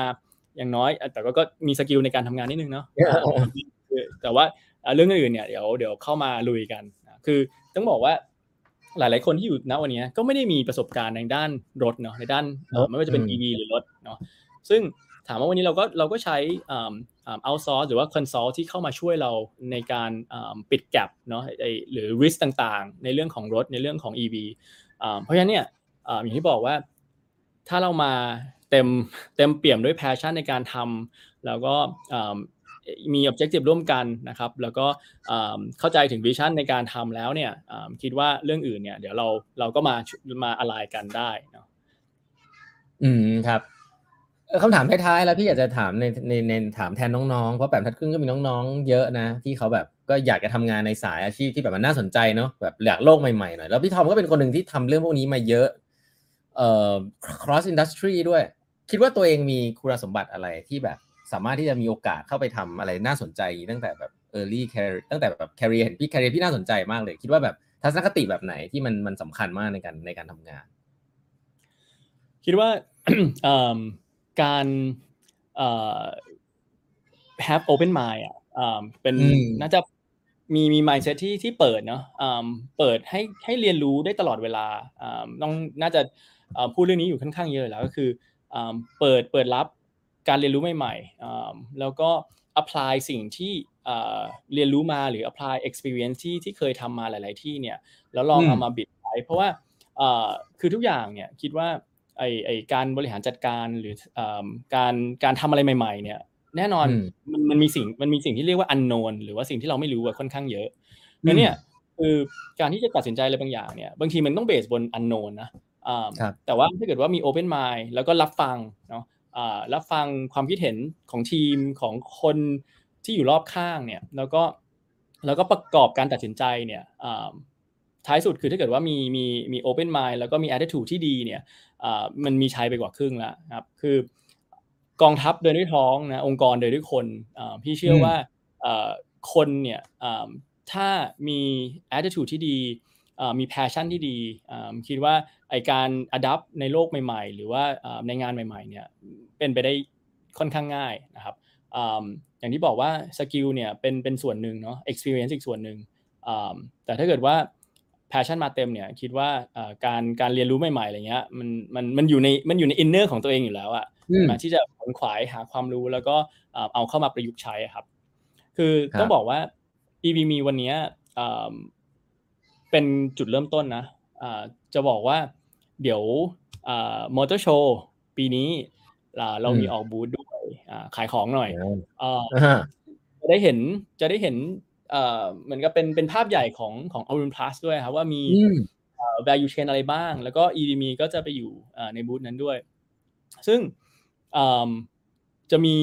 B: อย่างน้อย แต่ก็ก็มีสกิลในการทำงานนิดนึงเนาะอ่าคือแต่ว่าอ่าเรื่องอื่นเนี่ยเดี๋ยวเดี๋ยวเข้ามาลุยกันนะคือต้องบอกว่าหลาย ๆ คนที่อยู่ณวันนี้ก็ไม่ได้มีประสบการณ์ในด้านรถเนาะในด้านเอ่อไม่ว่าจะเป็น
A: อืม
B: EV หรือรถเนาะซึ่งถามว่าวันนี้เราก็เราก็ใช้ อ่าอ่า outsource หรือว่า consult ที่เข้ามาช่วยเราในการปิดแกลบเนาะหรือ risk ต่างๆ ในเรื่องของรถในเรื่องของ EV เพราะฉะนั้นเนี่ยอย่างที่บอกว่าถ้าเรามาเต็มเต็มเปี่ยมด้วย passion ในการทำแล้วก็มี objective ร่วมกันนะครับ แล้วก็เข้าใจถึง vision ในการทำแล้วเนี่ยคิดว่าเรื่องอื่นเนี่ย เดี๋ยวเราเราก็มามาอะไรกันได้เนาะ
A: อืมครับ คำถามท้ายๆแล้วพี่อยากจะถามในในในถามแทนน้องๆ เพราะแบบทัดครึ่งก็มีน้องๆ เยอะนะ ที่เขาแบบก็อยากจะทำงานในสายอาชีพที่แบบมันน่าสนใจเนาะแบบอยากโลกใหม่ๆหน่อยแล้วพี่ทอมก็เป็นคนหนึ่งที่ทำเรื่องพวกนี้มาเยอะเอ่อ cross industry ด้วย คิดว่าตัวเองมีคุณสมบัติอะไรที่แบบสามารถที่จะมีโอกาสเข้าไปทำอะไรน่าสนใจตั้งแต่แบบ early career ตั้งแต่แบบ career เห็นพี่ career พี่น่าสนใจมากเลย คิดว่าแบบทัศนคติแบบไหนที่มันมันสำคัญมากในการในการทำงาน
B: คิดว่าเอิ่ม การเอ่อ have open mind อะอ่าเป็น
A: อืม
B: น่าจะมีมี mindset ที่ที่เปิดเนาะอ่าเปิดให้ให้เรียนรู้ได้ตลอดเวลาอ่าต้องน่าจะอ่าพูดเรื่องนี้อยู่ค่อนข้างเยอะแล้วก็คืออ่าเปิดเปิดรับการเรียนรู้ใหม่ๆอ่าแล้วก็ apply สิ่งที่อ่าเรียนรู้มาหรือ apply experience ที่ที่เคยทำมาหลาย ๆ ที่เนี่ยแล้วลอง
A: อืม
B: เอามาบิดใช้เพราะว่าเอ่อคือทุกอย่างเนี่ยคิดว่า ไอไอการบริหารจัดการหรือเอ่อการการทำอะไรใหม่ ๆ เนี่ย แน่นอน
A: อืม
B: มันมันมีสิ่งมันมีสิ่งที่เรียกว่า unknown หรือว่าสิ่งที่เราไม่รู้อะค่อนข้างเยอะ
A: อืม
B: แล้วเนี่ยคคือการที่จะตัดสินใจอะไรบางอย่างเนี่ยบางทีมันต้องเบสบนอันโนนนะอ่า
A: ครับ
B: แต่ว่าถ้าเกิดว่ามี Open Mind แล้วก็รับฟังเนาะอ่ารับฟังความคิดเห็นของทีมของคนที่อยู่รอบข้างเนี่ยแล้วก็แล้วก็ประกอบการตัดสินใจเนี่ยอ่า ท้ายสุดคือถ้าเกิดว่ามีมีมี Open Mind แล้วก็มี attitude ที่ดีเนี่ยอ่ามันมีชัยไปกว่าครึ่งแล้วครับ คือกองทัพเดินด้วยท้องนะองค์กรเดินด้วยคนอ่าพี่เชื่อ
A: อืม
B: ว่าอ่าคนเนี่ยอ่าถ้ามี attitude ที่ดีอ่ามี passion ที่ดีอ่าคิดว่าไอการ adapt ในโลกใหม่ ๆ หรือว่าอ่าในงานใหม่ๆเนี่ยเป็นไปได้ค่อนข้างง่ายนะครับอ่าอย่างที่บอกว่า skill เนี่ยเป็นเป็นส่วนหนึ่งเนาะ experience อีกส่วนหนึ่งอ่าแต่ถ้าเกิดว่า passion มาเต็มเนี่ยคิดว่าอ่าการการเรียนรู้ใหม่ๆอะไรเงี้ยมันมันมันอยู่ในมันอยู่ใน inner ของตัวเองอยู่แล้วอะ
A: อืม
B: มาที่จะขวนขวายหาความรู้แล้วก็อ่าเอาเข้ามาประยุกต์ใช้อะครับ คือ
A: ครับ
B: ต้องบอกว่า EVM วันเนี้ยอ่าเป็นจุดเริ่มต้นนะอ่าจะบอกว่าเดี๋ยวมอเตอร์โชว์ปีนี้อ่าเรามีออกบูธด้วยอ่าขายของหน่อยอ่า
A: อ่า
B: จะได้เห็นจะได้เห็น เอ่อเหมือนกับเป็นเป็นภาพใหญ่ของของ Aurum Plus ด้วยครับว่ามี
A: อืม
B: เอ่อ value chain อะไรบ้าง แล้วก็ EVM ก็จะไปอยู่เอ่อในบูธนั้นด้วย ซึ่งเอิ่มจะมี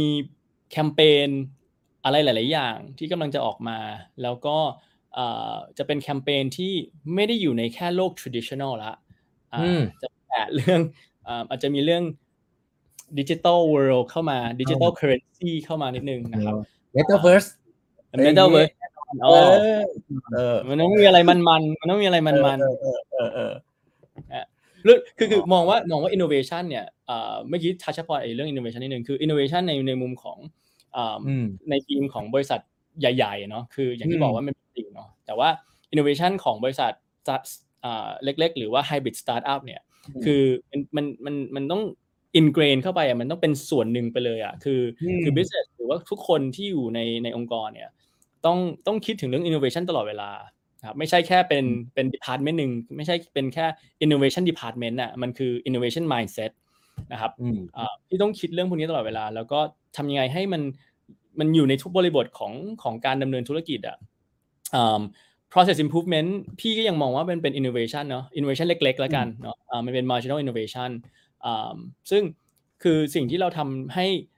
B: แคมเปญอะไรหลาย ๆ อย่างที่กำลังจะออกมา แล้วก็เอ่อจะเป็นแคมเปญที่ไม่ได้อยู่ในแค่โลก traditional ละอ่า
A: อืม
B: จะแตะเรื่องเอ่ออาจจะมีเรื่องดิจิ t a ลเวิลด์เข้ามาดิจิ t a ลเคอร์เรนซีเข้ามานิดนึงนะครับ
A: Metaverse
B: Metaverse เอ
A: อ เออ
B: มันต้องมีอะไรมันมันๆมันต้องมีอะไรมันมัน
A: เออเออเออ
B: ๆเรื่องคือคือมองว่ามองว่า innovation เนี่ยเอ่อเมื่อกี้ touch พอไอ้เรื่อง innovation นิดนึงคือ innovation ในในมุมของอ่า
A: อืม
B: ในทีมของบริษัทใหญ่ๆเนาะคืออย่าง
A: อื
B: ที่
A: ม
B: บอกว่ามันเป็นจริงเนาะแต่ว่า innovation ของบริษัทจะอ่าเล็ก ๆ หรือว่า hybrid startup เนี่ย คือมันมันมันมันต้องอินเกรนเข้าไปอะมันต้องเป็นส่วนหนึ่งไปเลยอะคืออ
A: ม
B: คือ business หรือว่าทุกคนที่อยู่ในในองค์กรเนี่ย ต้องต้องคิดถึงเรื่อง innovation ตลอดเวลาครับไม่ใช่แค่เป็นเป็น department หนึ่งไม่ใช่เป็นแค่ innovation department อะมันคือ innovation mindset นะครับ
A: อืม
B: อ่าที่ต้องคิดเรื่องพวกนี้ตลอดเวลา แล้วก็ทำยังไงให้มันมันอยู่ในทุกบริบทของของการดำเนินธุรกิจอะอ่า process improvement พี่ก็ยังมองว่ามันเป็น innovation เนาะ innovation เล็กๆ แล้วกันเนาะอ่ามันเป็น marginal innovation อ่าซึ่งคือสิ่งที่เราทำให้อ่า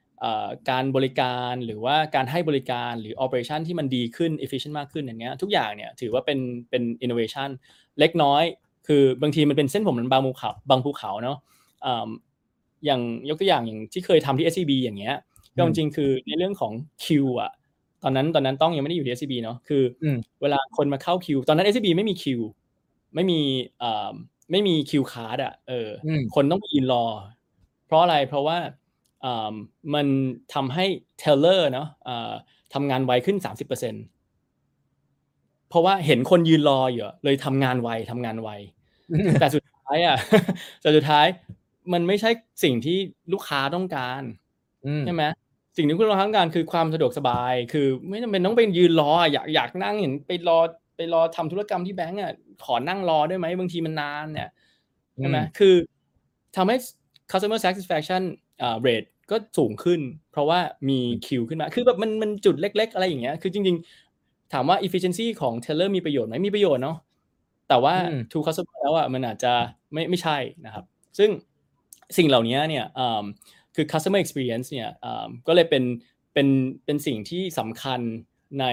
B: การบริการหรือว่าการให้บริการหรือ operation ที่มันดีขึ้น efficient มากขึ้นอย่างเงี้ยทุกอย่างเนี่ยถือว่าเป็นเป็น innovation เล็กน้อย คือบางทีมันเป็นเส้นผมมันบังภูเขาบังภูเขาเนาะอ่าอย่างยกตัวอย่างอย่างที่เคยทำที่ SCB อย่างเงี้ยก็จริงๆคือในเรื่องของคิวอะตอนนั้นตอนนั้นต้องยังไม่ได้อยู่ที่ SCB เนาะคืออ
A: ม
B: เวลาคนมาเข้าคิว ตอนนั้น SCB ไม่มีคิวไม่มีอ่าไม่มี queue card อะเอออ
A: ม
B: คนต้องไปยืนรอ เพราะอะไรเพราะว่าอ่า มันทำให้ teller เนาะอ่าทำงานไวขึ้น 30%เพราะว่าเห็นคนยืนรออยู่อะเลยทำงานไวทำงานไว แต่สุดท้ายอะแต่สุดท้ายมันไม่ใช่สิ่งที่ลูกค้าต้องการ
A: อืม
B: ใช่ไหมสิ่งที่คุณเราต้องการคือความสะดวกสบาย คือไม่จำเป็นต้องไปยืนรออยากอยากนั่งเห็นไปรอไปรอทำธุรกรรมที่แบงก์อะขอนั่งรอได้ไหมบางทีมันนานเนี่ยใช่ไหม
A: อืม
B: คือทำให้ customer satisfaction อ่า rate ก็สูงขึ้น เพราะว่ามีคิวขึ้นมา คือแบบมันมันจุดเล็ก ๆ อะไรอย่างเงี้ย คือจริง ๆ ถามว่า efficiency ของ teller มีประโยชน์ไหมมีประโยชน์เนาะ แต่ว่า
A: อืม
B: to customer แล้วอะมันอาจจะไม่ไม่ใช่นะครับ ซึ่งสิ่งเหล่านี้เนี่ยอ่าคือ customer experience เนี่ยอ่าก็เลยเป็นเป็นเป็นสิ่งที่สำคัญใน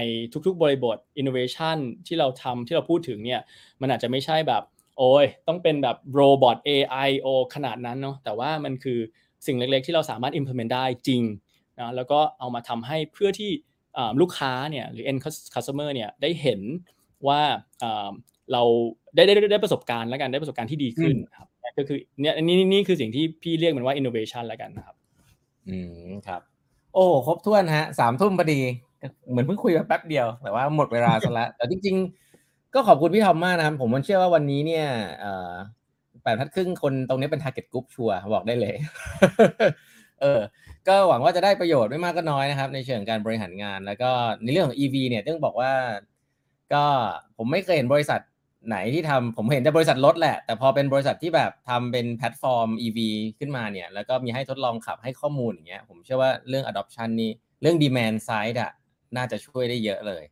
B: ทุกๆ บริบท innovation ที่เราทำที่เราพูดถึงเนี่ยมันอาจจะไม่ใช่แบบ โอ้ยต้องเป็นแบบโรบอท AI โอขนาดนั้นเนาะแต่ว่ามันคือ สิ่งเล็กๆ ที่เราสามารถ implement ได้จริงนะแล้วก็เอามาทำให้เพื่อที่อ่าลูกค้าเนี่ยหรือ end customer เนี่ยได้เห็นว่าอ่าเราได้ได้ได้ได้ประสบการณ์แล้วกันได้ประสบการณ์ที่ดีขึ้นครับก็คือเนี่ยนี่นี่นี่คือสิ่งที่พี่เรียกมันว่า innovation แล้วกันนะครับ
A: อืมครับ โอ้ครบถ้วนฮะสามทุ่มพอดี เหมือนเพิ่งคุยมาแป๊บเดียว แต่ว่าหมดเวลาซะแล้วแต่จริง ๆ ก็ขอบคุณพี่ทอมมากนะครับ ผมมันเชื่อว่าวันนี้เนี่ยเอ่อแป ดพันครึ่งคนตรงนี้เป็น target group ชัวร์บอกได้เลย เออ ก็หวังว่าจะได้ประโยชน์ไม่มากก็น้อยนะครับ ในเชิงการบริหารงาน แล้วก็ในเรื่องของ EV เนี่ยต้องบอกว่า ก็ผมไม่เคยเห็นบริษัทไหนที่ทำผมเห็นแต่บริษัทรถแหละ แต่พอเป็นบริษัทที่แบบทำเป็นแพลตฟอร์ม EV ขึ้นมาเนี่ย แล้วก็มีให้ทดลองขับให้ข้อมูลอย่างเงี้ย ผมเชื่อว่าเรื่อง adoption นี่เรื่อง demand side อะน่าจะช่วยได้เยอะเลย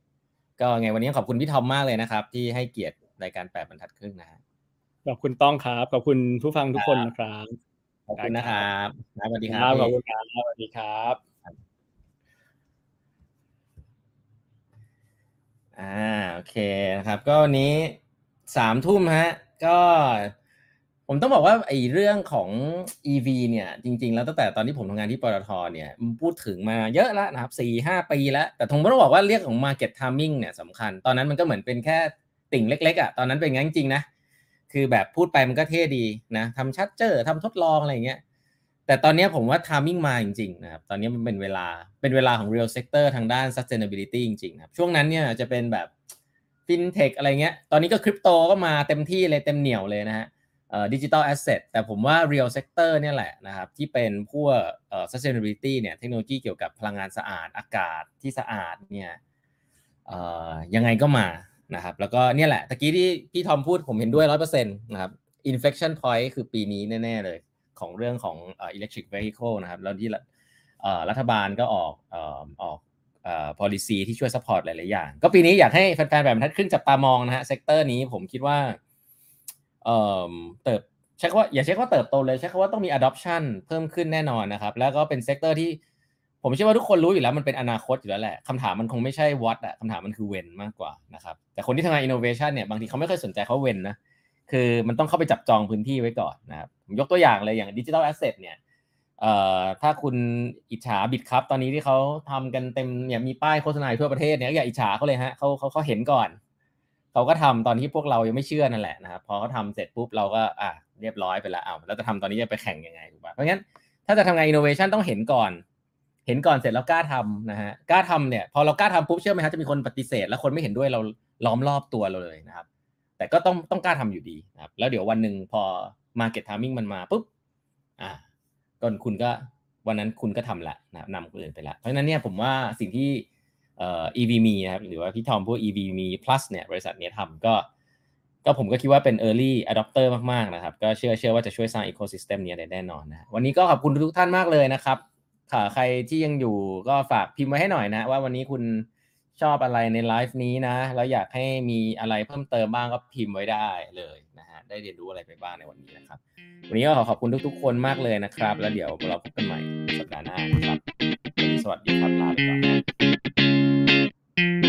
A: ก็ไงวันนี้ขอบคุณพี่ทอมมากเลยนะครับ ที่ให้เกียรติรายการแปดบรรทัดครึ่งนะฮะ
B: ขอบคุณต้องครับ ขอบคุณผู้ฟังทุกคนนะครับ
A: ขอบคุณนะครับสวัสดีครับ
B: ขอบคุณครับสวัสดีครับ
A: อ่าโอเคนะครับ ก็วันนี้สามทุ่มฮะ ก็ผมต้องบอกว่าไอ้เรื่องของ EV เนี่ยจริง ๆ แล้วตั้งแต่ตอนที่ผมทำงานที่ปตทเนี่ยมันพูดถึงมาเยอะแล้วนะครับสี่ห้าปีแล้ว แต่ผมต้องบอกว่าเรื่องของ market timing เนี่ยสำคัญ ตอนนั้นมันก็เหมือนเป็นแค่ติ่งเล็กๆอะตอนนั้นเป็นงั้นจริงๆนะ คือแบบพูดไปมันก็เท่ดีนะทำชัดเจอทำทดลองอะไรเงี้ยแต่ตอนนี้ผมว่า timing มาจริงๆนะครับตอนนี้มันเป็นเวลาเป็นเวลาของ real sector ทางด้าน sustainability จริงๆครับช่วงนั้นเนี่ยจะเป็นแบบ fintech อะไรเงี้ยตอนนี้ก็คริปโตก็มาเต็มที่เลยเต็มเหนียวเลยนะฮะเอ่อ digital asset แต่ผมว่า real sector เนี่ยแหละนะครับที่เป็นพวกเอ่อ sustainability เนี่ยเทคโนโลยีเกี่ยวกับพลังงานสะอาดอากาศที่สะอาดเนี่ยเอ่อยังไงก็มา นะครับแล้วก็เนี่ยแหละตะกี้ที่พี่ทอมพูดผมเห็นด้วยร้อยเปอร์เซ็นต์นะครับ inflection point คือปีนี้แน่ ๆ เลยของเรื่องของเอ่อ electric vehicle นะครับแล้วที่รัฐบาลก็ออกเอ่อออกเอ่อ policy ที่ช่วย support หลาย ๆ อย่าง ก็ปีนี้อยากให้แฟน ๆ แบบทัดครึ่งจับตามองนะฮะ sector นี้ผมคิดว่าเอ่อเติบใช้คำว่าอย่าใช้คำว่าเติบโตเลยใช้คำว่าต้องมี adoption เพิ่มขึ้นแน่นอนนะครับ แล้วก็เป็น sector ที่ ผมเชื่อว่าทุกคนรู้อยู่แล้วมันเป็นอนาคตอยู่แล้วแหละคำถามมันคงไม่ใช่ what อะคำถามมันคือ when มากกว่านะครับแต่คนที่ทำงาน innovation เนี่ยบางทีเขาไม่ค่อยสนใจเขา when นะคือมันต้องเข้าไปจับจองพื้นที่ไว้ก่อนนะครับผมยกตัวอย่างเลยอย่างดิจิทัลแอสเซทเนี่ยเอ่อถ้าคุณอิจฉาบิตครับตอนนี้ที่เขาทำกันเต็มเนี่ยมีป้ายโฆษณาทั่วประเทศเนี่ยก็อย่าอิจฉาเขาเลยฮะเขาเขาเขาเห็นก่อนเขาก็ทำตอนที่พวกเรายังไม่เชื่อนั่นแหละนะครับพอเขาทำเสร็จปุ๊บเราก็อะเรียบร้อยไปแล้วอ้าวแล้วจะทำตอนนี้จะไปแข่งยังไงถูกป่ะเพราะงั้นถ้าจะทำงานอินโนเวชันต้องเห็นก่อน เห็นก่อนเสร็จแล้วกล้าทำนะฮะกล้าทำเนี่ยพอเรากล้าทำปุ๊บเชื่อไหมฮะจะมีคนปฏิเสธ แล้วคนไม่เห็นด้วยเราล้อมรอบตัวเราเลยนะครับ แต่ก็ต้องต้องกล้าทำอยู่ดีนะครับ แล้วเดี๋ยววันหนึ่งพอ market timing มันมาปุ๊บอ่าก็คุณก็วันนั้นคุณก็ทำละนะนำคนอื่นไปละเพราะฉะนั้นเนี่ยผมว่าสิ่งที่เอ่อ EVMe นะครับหรือว่าพี่ทอมพวก EVMe plus เนี่ยบริษัทเนี้ยทำก็ ก็ผมก็คิดว่าเป็น early adopter มากๆนะครับ ก็เชื่อเชื่อว่าจะช่วยสร้าง ecosystem นี้ได้แน่นอนนะวันนี้ก็ขอบคุณทุกท่านมากเลยนะครับ ใครที่ยังอยู่ก็ฝากพิมพ์ไว้ให้หน่อยนะ ว่าวันนี้คุณชอบอะไรในไลฟ์นี้นะ แล้วอยากให้มีอะไรเพิ่มเติมบ้างก็พิมพ์ไว้ได้เลยนะฮะได้เรียนรู้อะไรไปบ้างในวันนี้นะครับ วันนี้ก็ขอขอบคุณทุก ๆ คนมากเลยนะครับ แล้วเดี๋ยวเราพบกันใหม่สัปดาห์หน้านะครับ สวัสดีครับลาไปก่อนนะ